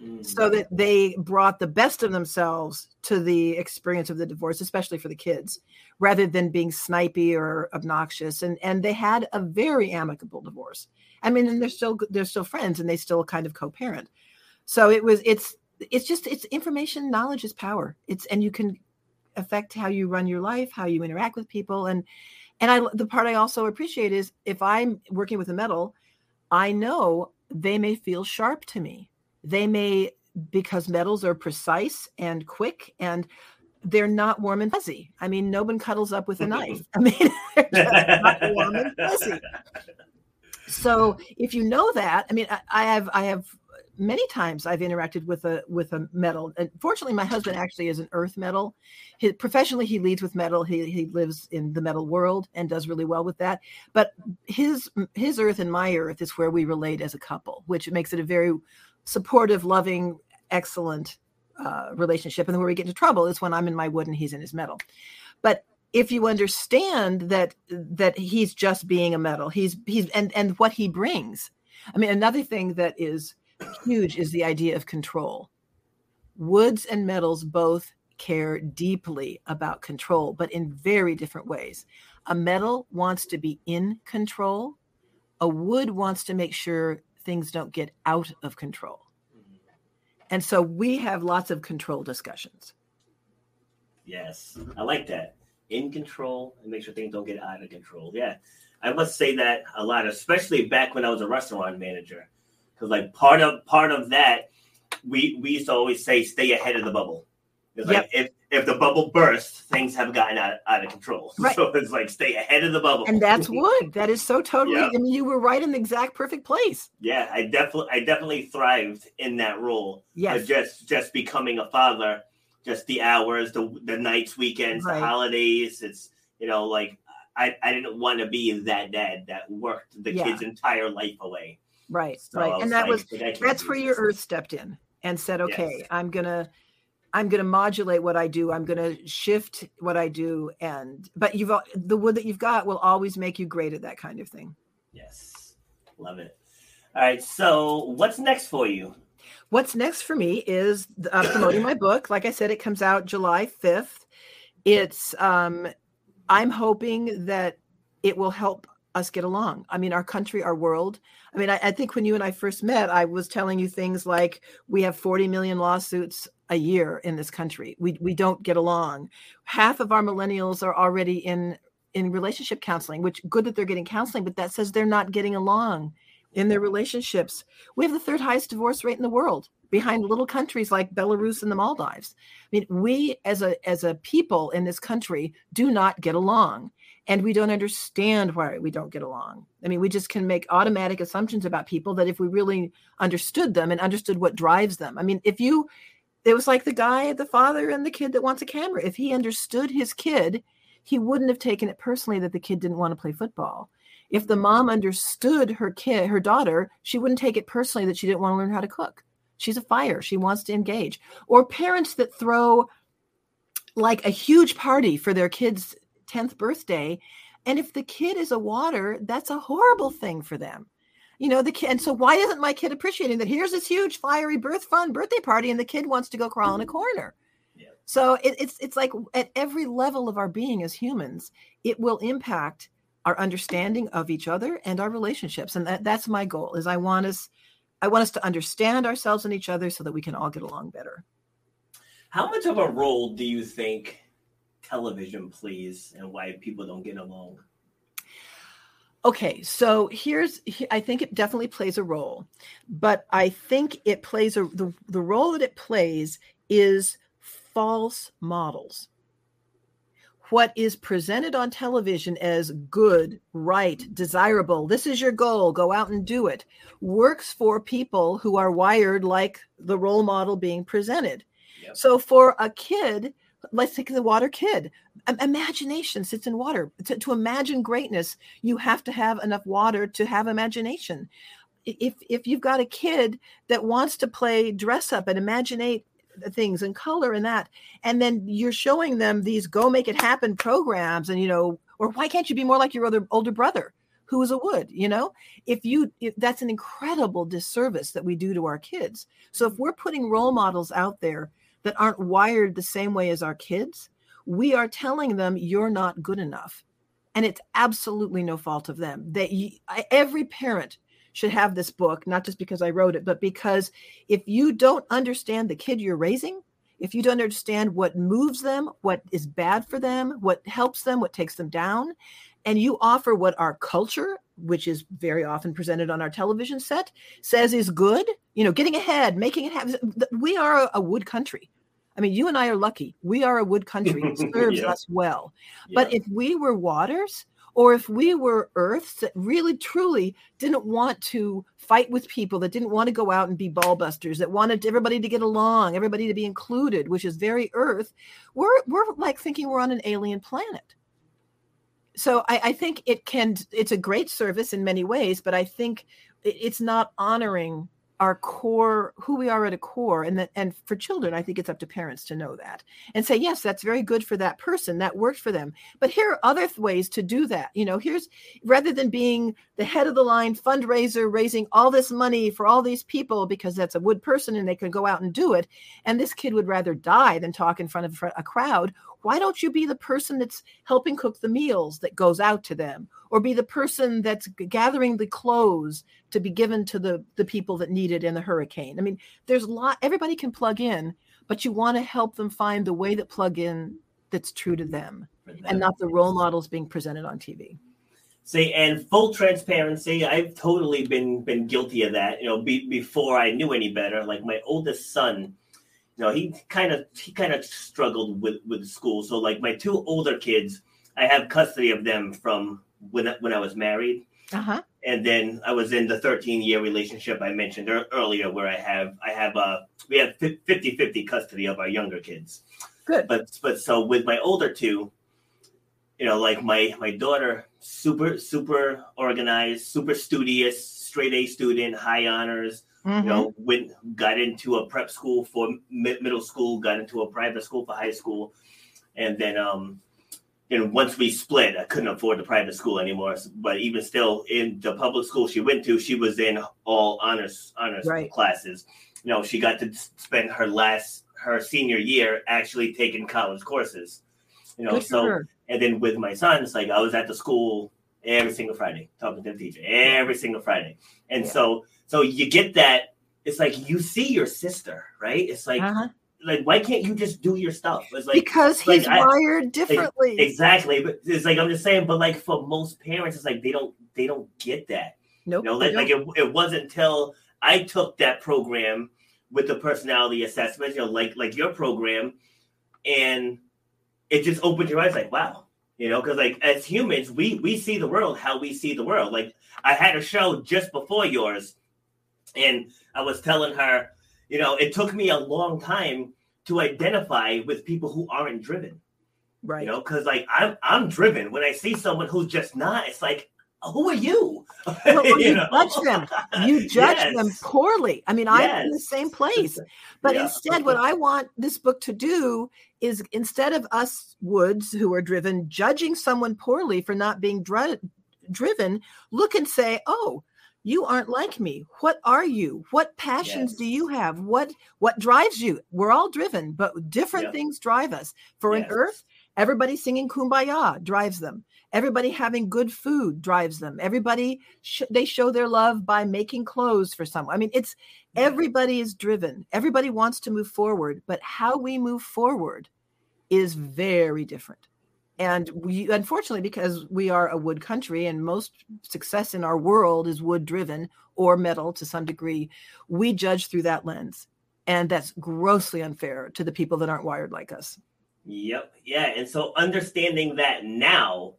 Speaker 2: mm. so that they brought the best of themselves to the experience of the divorce, especially for the kids, rather than being snipey or obnoxious. And and they had a very amicable divorce. I mean, and they're still they're still friends and they still kind of co-parent. So it was it's it's just it's information knowledge is power. It's and you can affect how you run your life, how you interact with people and and I the part I also appreciate is if I'm working with a metal, I know they may feel sharp to me. They may because metals are precise and quick and they're not warm and fuzzy. I mean, no one cuddles up with a mm-hmm. knife. [laughs] I mean, they're just not warm and fuzzy. So if you know that, I mean, I, I have I have many times I've interacted with a with a metal. And fortunately, my husband actually is an earth metal. His, professionally, he leads with metal. He he lives in the metal world and does really well with that. But his his earth and my earth is where we relate as a couple, which makes it a very supportive, loving, excellent uh, relationship. And where we get into trouble is when I'm in my wood and he's in his metal. But if you understand that that he's just being a metal, he's he's and and what he brings. I mean, another thing that is huge is the idea of control. Woods and metals both care deeply about control, but in very different ways. A metal wants to be in control, a wood wants to make sure things don't get out of control. And so we have lots of control discussions.
Speaker 1: Yes, I like that. In control and make sure things don't get out of control. Yeah, I must say that a lot, especially back when I was a restaurant manager because like part of part of that we we used to always say stay ahead of the bubble. It's yep. like if if the bubble bursts, things have gotten out, out of control. [laughs] Right. So it's like stay ahead of the bubble.
Speaker 2: And that's [laughs] wood. That is so totally. I mean, you were right in the exact perfect place.
Speaker 1: Yeah, I definitely, I definitely thrived in that role. Yes. just, just becoming a father, just the hours, the the nights, weekends, right. the holidays. It's you know like I, I didn't want to be that dad that worked the yeah. kid's entire life away.
Speaker 2: Right, so right, and that like, was that's where your earth stepped in and said, okay, yes. I'm gonna I'm going to modulate what I do. I'm going to shift what I do. And, but you've, the wood that you've got will always make you great at that kind of thing.
Speaker 1: Yes. Love it. All right. So what's next for you?
Speaker 2: What's next for me is uh, promoting my book. Like I said, it comes out July 5th. It's, um, I'm hoping that it will help us get along. I mean, our country, our world. I mean, I, I, think when you and I first met, I was telling you things like we have 40 million lawsuits a year in this country. We we don't get along. Half of our millennials are already in in relationship counseling, which good that they're getting counseling, but that says they're not getting along in their relationships. We have the third highest divorce rate in the world behind little countries like Belarus and the Maldives. I mean, we as a as a people in this country do not get along and we don't understand why we don't get along. I mean, we just can make automatic assumptions about people that if we really understood them and understood what drives them. I mean, if you it was like the guy, the father, and the kid that wants a camera. If he understood his kid, he wouldn't have taken it personally that the kid didn't want to play football. If the mom understood her kid, her daughter, she wouldn't take it personally that she didn't want to learn how to cook. She's a fire. She wants to engage. Or parents that throw like a huge party for their kid's 10th birthday. And if the kid is a water, that's a horrible thing for them you know the kid and so why isn't my kid appreciating that? Here's this huge fiery birth fun birthday party and the kid wants to go crawl in a mm-hmm. corner. Yeah. so it, it's it's like at every level of our being as humans it will impact our understanding of each other and our relationships and that, that's my goal is i want us i want us to understand ourselves and each other so that we can all get along better.
Speaker 1: How much of a role do you think television plays and why people don't get along
Speaker 2: Okay, so here's I think it definitely plays a role, but I think it plays a the, the role that it plays is false models. What is presented on television as good, right, desirable, this is your goal, go out and do it, works for people who are wired like the role model being presented. Yep. So for a kid, let's take the water kid imagination sits in water. To, to, imagine greatness you have to have enough water to have imagination. If if you've got a kid that wants to play dress up and imagine things and color and that and then you're showing them these go make it happen programs and you know or why can't you be more like your other older brother who is a wood you know? If you if that's an incredible disservice that we do to our kids. So if we're putting role models out there that aren't wired the same way as our kids, we are telling them you're not good enough. And it's absolutely no fault of them. That every parent should have this book, not just because I wrote it, but because if you don't understand the kid you're raising, if you don't understand what moves them, what is bad for them, what helps them, what takes them down, and you offer what our culture, which is very often presented on our television set, says is good, you know, getting ahead, making it happen. We are a wood country. I mean, you and I are lucky. We are a wood country. It [laughs] serves yeah. us well. Yeah. But if we were waters, or if we were earths that really truly didn't want to fight with people that didn't want to go out and be ball busters that wanted everybody to get along everybody to be included which is very earth we're we're like thinking we're on an alien planet so I, I, think it can it's a great service in many ways but i think it's not honoring our core who we are at a core and that and for children i think it's up to parents to know that and say yes that's very good for that person. That worked for them. But here are other ways to do that you know here's rather than being the head of the line fundraiser raising all this money for all these people because that's a wood person and they can go out and do it and this kid would rather die than talk in front of a crowd why don't you be the person that's helping cook the meals that goes out to them or be the person that's gathering the clothes to be given to the the people that need it in the hurricane i mean there's a lot everybody can plug in but you want to help them find the way that plug in that's true to them, them. and not the role models being presented on tv
Speaker 1: See, and full transparency, I've totally been been guilty of that. You know, be, before I knew any better. Like my oldest son, know, he kind of he kind of struggled with with school. So like my two older kids, I have custody of them from when when I was married.
Speaker 2: Uh-huh.
Speaker 1: And then I was in the 13 year relationship I mentioned earlier where I have I have uh we have 50-50 custody of our younger kids.
Speaker 2: Good.
Speaker 1: But but so with my older two, you know, like my my daughter, super super organized, super studious, straight A student, high honors. Mm-hmm. You know, went got into a prep school for middle school, got into a private school for high school, and then um, and once we split, I couldn't afford the private school anymore. But even still, in the public school she went to, she was in all honors honors right. classes. You know, she got to spend her last her senior year actually taking college courses. You know, Good so and then with my sons, like I was at the school every single Friday talking to the teacher every single Friday, and yeah. so so you get that. It's like you see your sister, right? It's like. Uh-huh. Like why can't you just do your stuff? It's like
Speaker 2: because he's like, wired I, differently.
Speaker 1: Like, exactly, but it's like I'm just saying. But like for most parents, it's like they don't they don't get that.
Speaker 2: Nope,
Speaker 1: you know, like, like it, it wasn't until I took that program with the personality assessment, you know, like like your program, and it just opened your eyes like, wow, you know, because like as humans, we we see the world how we see the world. Like I had a show just before yours, and I was telling her, you know, it took me a long time to identify with people who aren't driven.
Speaker 2: Right.
Speaker 1: You know, because like I'm I'm driven. When I see someone who's just not, it's like who are you? [laughs]
Speaker 2: Well, you, you judge them. You [laughs] judge yes. them poorly. I mean, yes. I'm in the same place. But yeah. instead, what I want this book to do is instead of us woods who are driven judging someone poorly for not being dr- driven, look and say, oh, you aren't like me. What are you? What passions yes. do you have? What what drives you? We're all driven but different yep. things drive us. For yes. an earth everybody singing kumbaya drives them. Everybody having good food drives them. Everybody sh- they show their love by making clothes for someone. I mean it's everybody is driven. Everybody wants to move forward but how we move forward is very different and we unfortunately because we are a wood country and most success in our world is wood driven or metal to some degree we judge through that lens and that's grossly unfair to the people that aren't wired like us
Speaker 1: yep yeah and so understanding that now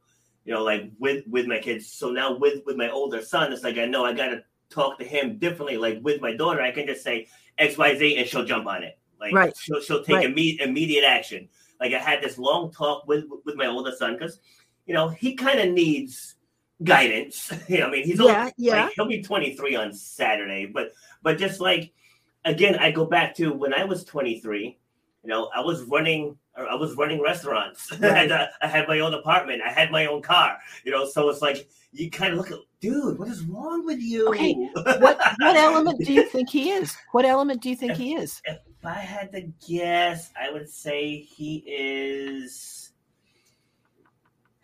Speaker 1: you know, like with with my kids. So now with with my older son, it's like I know I gotta talk to him differently. Like with my daughter, I can just say X Y Z and she'll jump on it. Like right. she'll she'll take right. immediate immediate action. Like I had this long talk with with my older son because you know he kind of needs guidance. [laughs] I mean, he's
Speaker 2: yeah, only, yeah.
Speaker 1: Like, he'll be 23 on Saturday, but but just like again, I go back to when I was 23. You know, I was running I was running restaurants. [laughs] Right. and, uh, I had my own apartment. I had my own car. You know, so it's like you kind of look at, dude, what is wrong with you?
Speaker 2: Okay, [laughs] what what element do you think he is? What element do you think he is?
Speaker 1: If I had to guess, I would say he is.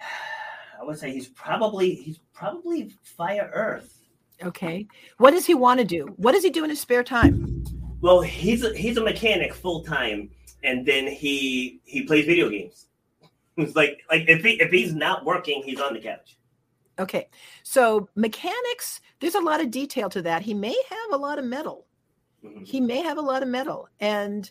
Speaker 1: [sighs] I would say he's probably he's probably fire earth.
Speaker 2: Okay, what does he want to do? What does he do in his spare time?
Speaker 1: Well, he's a, he's a mechanic full time and then he he plays video games. [laughs] It's like like if he if he's not working, he's on the couch.
Speaker 2: Okay, so mechanics. There's a lot of detail to that. He may have a lot of metal. Mm-hmm. He may have a lot of metal and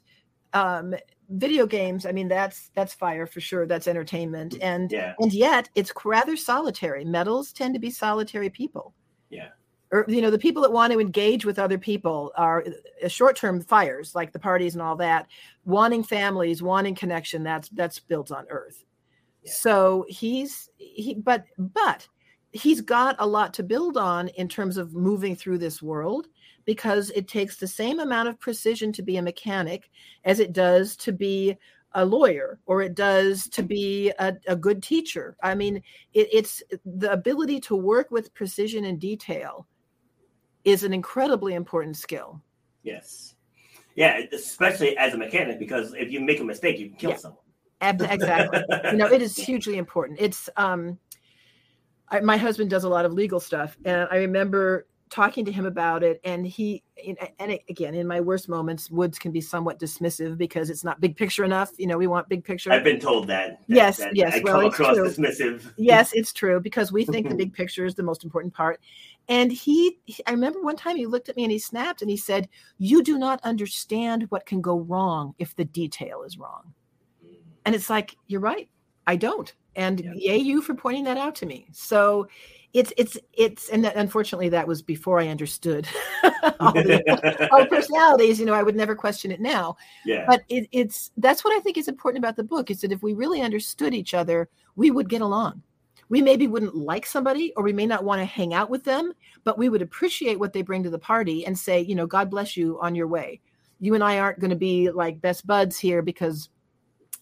Speaker 2: um, video games. I mean, that's that's fire for sure. That's entertainment, mm-hmm. and yeah. and yet it's rather solitary. Metals tend to be solitary people.
Speaker 1: Yeah
Speaker 2: or you know the people that want to engage with other people are uh, short-term fires like the parties and all that wanting families wanting connection that's that's built on earth yeah. so he's he but but he's got a lot to build on in terms of moving through this world because it takes the same amount of precision to be a mechanic as it does to be a lawyer or it does to be a, a good teacher i mean it, it's the ability to work with precision and detail is an incredibly important skill.
Speaker 1: Yes. Yeah, especially as a mechanic, because if you make a mistake, you can kill yeah. someone.
Speaker 2: Exactly. you know, it is hugely important. It's um I, my husband does a lot of legal stuff, and I remember talking to him about it and he and again in my worst moments woods can be somewhat dismissive because it's not big picture enough you know we want big picture.
Speaker 1: I've been told that, that
Speaker 2: yes
Speaker 1: that
Speaker 2: yes
Speaker 1: I
Speaker 2: well
Speaker 1: come
Speaker 2: it's
Speaker 1: across
Speaker 2: true.
Speaker 1: dismissive. [laughs]
Speaker 2: Yes it's true because we think the [laughs] big picture is the most important part. And he, he i remember one time he looked at me and he snapped and he said you do not understand what can go wrong if the detail is wrong. Mm. And it's like you're right i don't. And yeah. yay you for pointing that out to me. So it's it's it's and that, unfortunately that was before I understood [laughs] all, the, all personalities. You know, I would never question it now.
Speaker 1: Yeah.
Speaker 2: But it, it's that's what I think is important about the book is that if we really understood each other, we would get along. We maybe wouldn't like somebody, or we may not want to hang out with them, but we would appreciate what they bring to the party and say, you know, God bless you on your way. You and I aren't going to be like best buds here because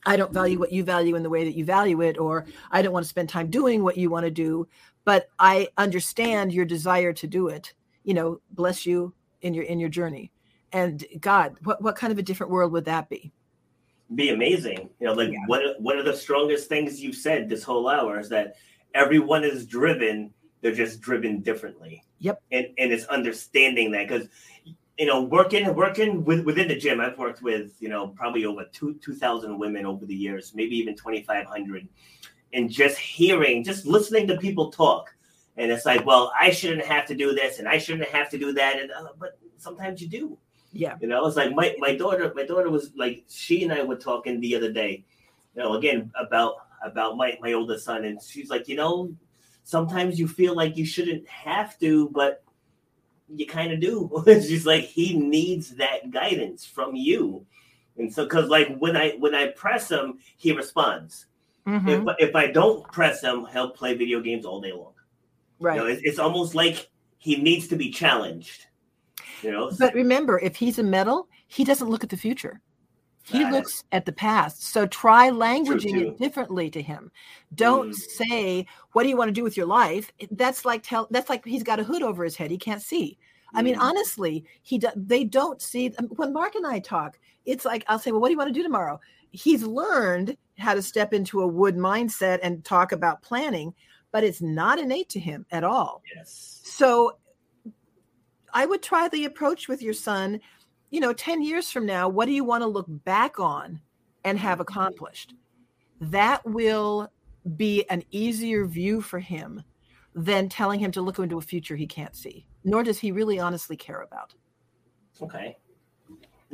Speaker 2: I don't value what you value in the way that you value it, or I don't want to spend time doing what you want to do but I understand your desire to do it. You know, bless you in your in your journey. And God, what what kind of a different world would that be?
Speaker 1: Be amazing. You know, like yeah. one one of the strongest things you've said this whole hour is that everyone is driven. They're just driven differently.
Speaker 2: Yep.
Speaker 1: And and it's understanding that because you know working working with, within the gym i've worked with you know probably over two 2000 women over the years maybe even 2500 and just hearing, just listening to people talk. And it's like, well, I shouldn't have to do this and I shouldn't have to do that. And uh, but sometimes you do.
Speaker 2: Yeah.
Speaker 1: You know, it's like my, my daughter, my daughter was like, she and I were talking the other day, you know, again about about my, my oldest son. And she's like, you know, sometimes you feel like you shouldn't have to, but you kind of do. [laughs] she's like, he needs that guidance from you. And so, cause like when I when I press him, he responds. Mm-hmm. If, if I don't press him, he'll play video games all day long.
Speaker 2: Right.
Speaker 1: You know, it's, it's almost like he needs to be challenged. You know.
Speaker 2: But remember, if he's a metal, he doesn't look at the future. He looks at the past. So try languaging it differently to him. Don't mm. say, "What do you want to do with your life?" That's like tell. That's like he's got a hood over his head. He can't see. I mean, mm. honestly, he do, they don't see. When Mark and I talk, it's like I'll say, "Well, what do you want to do tomorrow?" He's learned how to step into a wood mindset and talk about planning, but it's not innate to him at all.
Speaker 1: Yes.
Speaker 2: So I would try the approach with your son. You know, 10 years from now, what do you want to look back on and have mm-hmm. accomplished? That will be an easier view for him than telling him to look into a future he can't see, nor does he really honestly care about.
Speaker 1: Okay.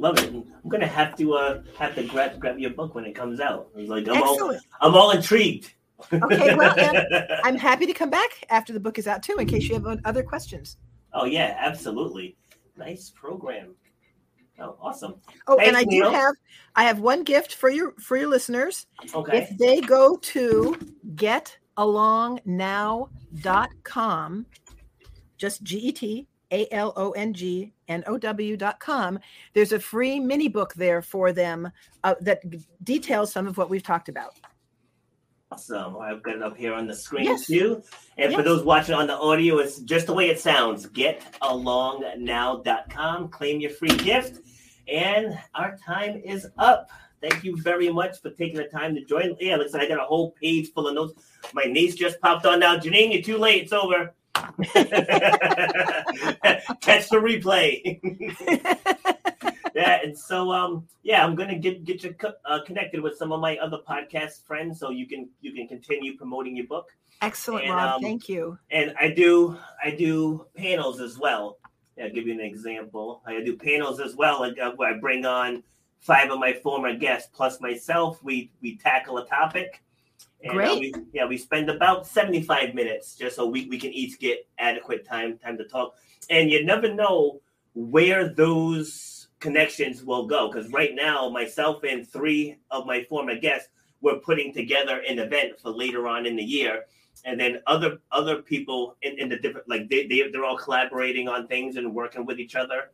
Speaker 1: Love it. I'm gonna have to uh have to grab grab your book when it comes out. I was like, I'm Excellent. all I'm all intrigued.
Speaker 2: Okay, well, [laughs] I'm happy to come back after the book is out too, in case you have other questions.
Speaker 1: Oh yeah, absolutely. Nice program. Oh, awesome.
Speaker 2: Oh, Thanks, and I Neil. do have I have one gift for your for your listeners.
Speaker 1: Okay.
Speaker 2: If they go to getalongnow.com, just G E T A L O N G N O W dot com. There's a free mini book there for them uh, that details some of what we've talked about.
Speaker 1: Awesome. I've got it up here on the screen yes. too. And yes. for those watching on the audio, it's just the way it sounds. Getalongnow.com. Claim your free gift. And our time is up. Thank you very much for taking the time to join. Yeah, looks like I got a whole page full of notes. My niece just popped on now. Janine, you're too late. It's over. [laughs] Catch the replay. [laughs] yeah, and so um, yeah, I'm gonna get get you co- uh, connected with some of my other podcast friends, so you can you can continue promoting your book.
Speaker 2: Excellent, and, Rob. Um, Thank you.
Speaker 1: And I do I do panels as well. Yeah, I'll give you an example. I do panels as well, like, uh, where I bring on five of my former guests plus myself. We we tackle a topic and, uh,
Speaker 2: Great. Uh,
Speaker 1: we, yeah, we spend about 75 minutes just so we, we can each get adequate time time to talk. And you never know where those connections will go. Because right now, myself and three of my former guests were putting together an event for later on in the year. And then other other people in, in the different like they, they they're all collaborating on things and working with each other.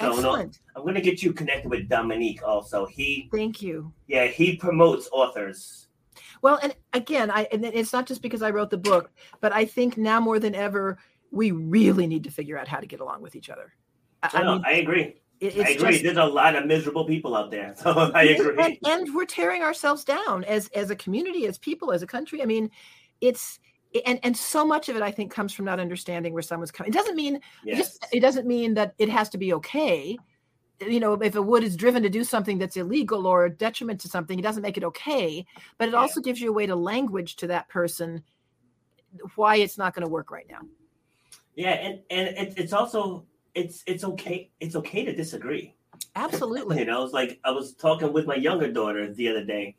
Speaker 2: So Excellent.
Speaker 1: I'm going to get you connected with Dominique also. He
Speaker 2: Thank you.
Speaker 1: Yeah, he promotes authors
Speaker 2: well, and again, I and it's not just because I wrote the book, but I think now more than ever, we really need to figure out how to get along with each other.
Speaker 1: I, I, mean, I agree. It, I agree. Just, There's a lot of miserable people out there, [laughs] so I agree.
Speaker 2: And, and we're tearing ourselves down as as a community, as people, as a country. I mean, it's and and so much of it i think comes from not understanding where someone's coming it doesn't mean yes. just, it doesn't mean that it has to be okay you know if a wood is driven to do something that's illegal or a detriment to something it doesn't make it okay but it yeah. also gives you a way to language to that person why it's not going to work right now
Speaker 1: yeah and and it, it's also it's it's okay it's okay to disagree
Speaker 2: absolutely
Speaker 1: you know it's like i was talking with my younger daughter the other day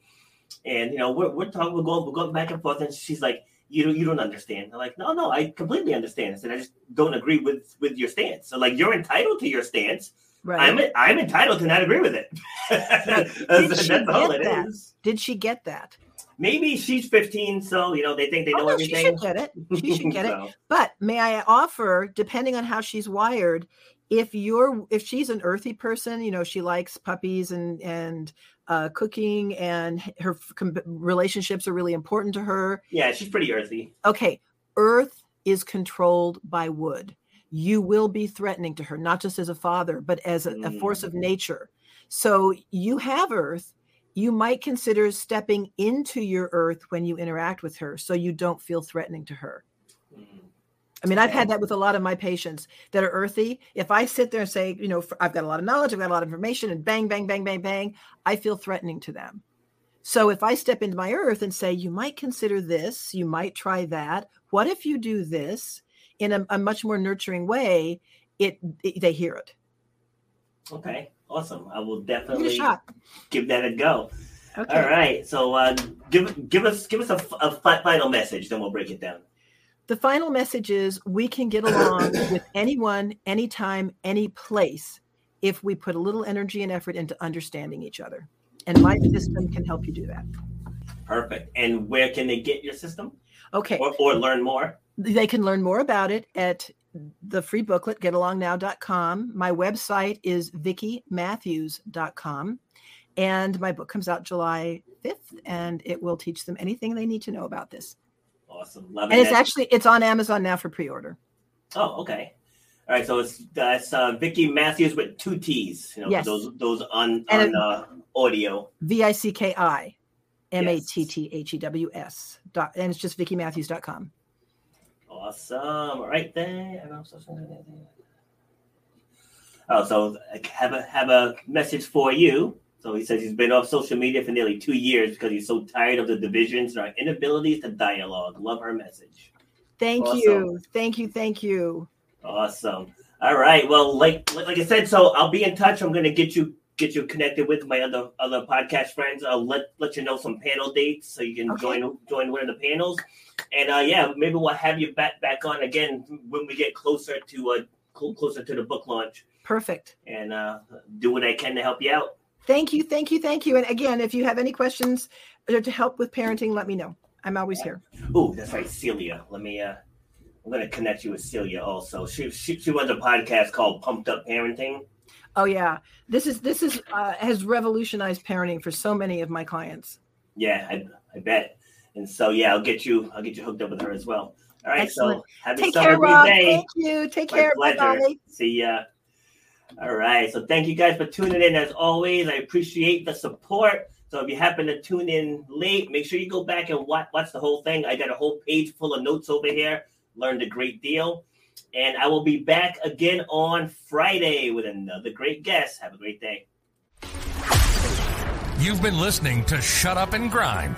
Speaker 1: and you know we're, we're talking we're going we're going back and forth and she's like you don't you don't understand. I'm like, no, no, I completely understand. I said, I just don't agree with with your stance. So like you're entitled to your stance. Right. I'm I'm entitled to not agree with it. [laughs]
Speaker 2: that's, that's all it that? is. Did she get that?
Speaker 1: Maybe she's 15, so you know they think they oh, know no, everything.
Speaker 2: She should get it. She should get [laughs] so. it. But may I offer, depending on how she's wired, if you're if she's an earthy person, you know, she likes puppies and and uh, cooking and her com- relationships are really important to her.
Speaker 1: Yeah, she's pretty earthy.
Speaker 2: Okay, earth is controlled by wood. You will be threatening to her, not just as a father, but as a, mm. a force of mm. nature. So you have earth. You might consider stepping into your earth when you interact with her so you don't feel threatening to her. I mean, I've had that with a lot of my patients that are earthy. If I sit there and say, you know, I've got a lot of knowledge, I've got a lot of information, and bang, bang, bang, bang, bang, I feel threatening to them. So if I step into my earth and say, you might consider this, you might try that. What if you do this in a, a much more nurturing way? It, it, they hear it.
Speaker 1: Okay, awesome. I will definitely give that a go. Okay. All right. So uh, give give us give us a, a final message, then we'll break it down
Speaker 2: the final message is we can get along [coughs] with anyone, anytime, any place if we put a little energy and effort into understanding each other. And my system can help you do that.
Speaker 1: Perfect. And where can they get your system?
Speaker 2: Okay.
Speaker 1: Or, or learn more?
Speaker 2: They can learn more about it at the free booklet, getalongnow.com. My website is vickimatthews.com. And my book comes out July 5th, and it will teach them anything they need to know about this.
Speaker 1: Awesome.
Speaker 2: Love and it. And it's actually it's on Amazon now for pre-order.
Speaker 1: Oh, okay. All right, so it's that's uh, Vicki Matthews with two T's. You know, yes. those those on on uh, audio.
Speaker 2: V I C K I M A T T H E W S dot, and it's just vickimatthews.com.
Speaker 1: Awesome. All right then. Oh, so I have a have a message for you. So he says he's been off social media for nearly two years because he's so tired of the divisions and our inabilities to dialogue. Love her message.
Speaker 2: Thank awesome. you. Thank you. Thank you.
Speaker 1: Awesome. All right. Well, like like I said, so I'll be in touch. I'm gonna get you get you connected with my other other podcast friends. I'll let let you know some panel dates so you can okay. join join one of the panels. And uh yeah, maybe we'll have you back back on again when we get closer to uh closer to the book launch.
Speaker 2: Perfect.
Speaker 1: And uh do what I can to help you out.
Speaker 2: Thank you, thank you, thank you. And again, if you have any questions or to help with parenting, let me know. I'm always here.
Speaker 1: Oh, that's right, Celia. Let me. uh I'm to connect you with Celia also. She, she she runs a podcast called Pumped Up Parenting.
Speaker 2: Oh yeah, this is this is uh, has revolutionized parenting for so many of my clients.
Speaker 1: Yeah, I, I bet. And so yeah, I'll get you I'll get you hooked up with her as well. All right, Excellent. so
Speaker 2: happy Take care, Rob. Day. Thank you. Take My care.
Speaker 1: Bye. See ya. All right. So thank you guys for tuning in as always. I appreciate the support. So if you happen to tune in late, make sure you go back and watch, watch the whole thing. I got a whole page full of notes over here. Learned a great deal. And I will be back again on Friday with another great guest. Have a great day.
Speaker 3: You've been listening to Shut Up and Grind.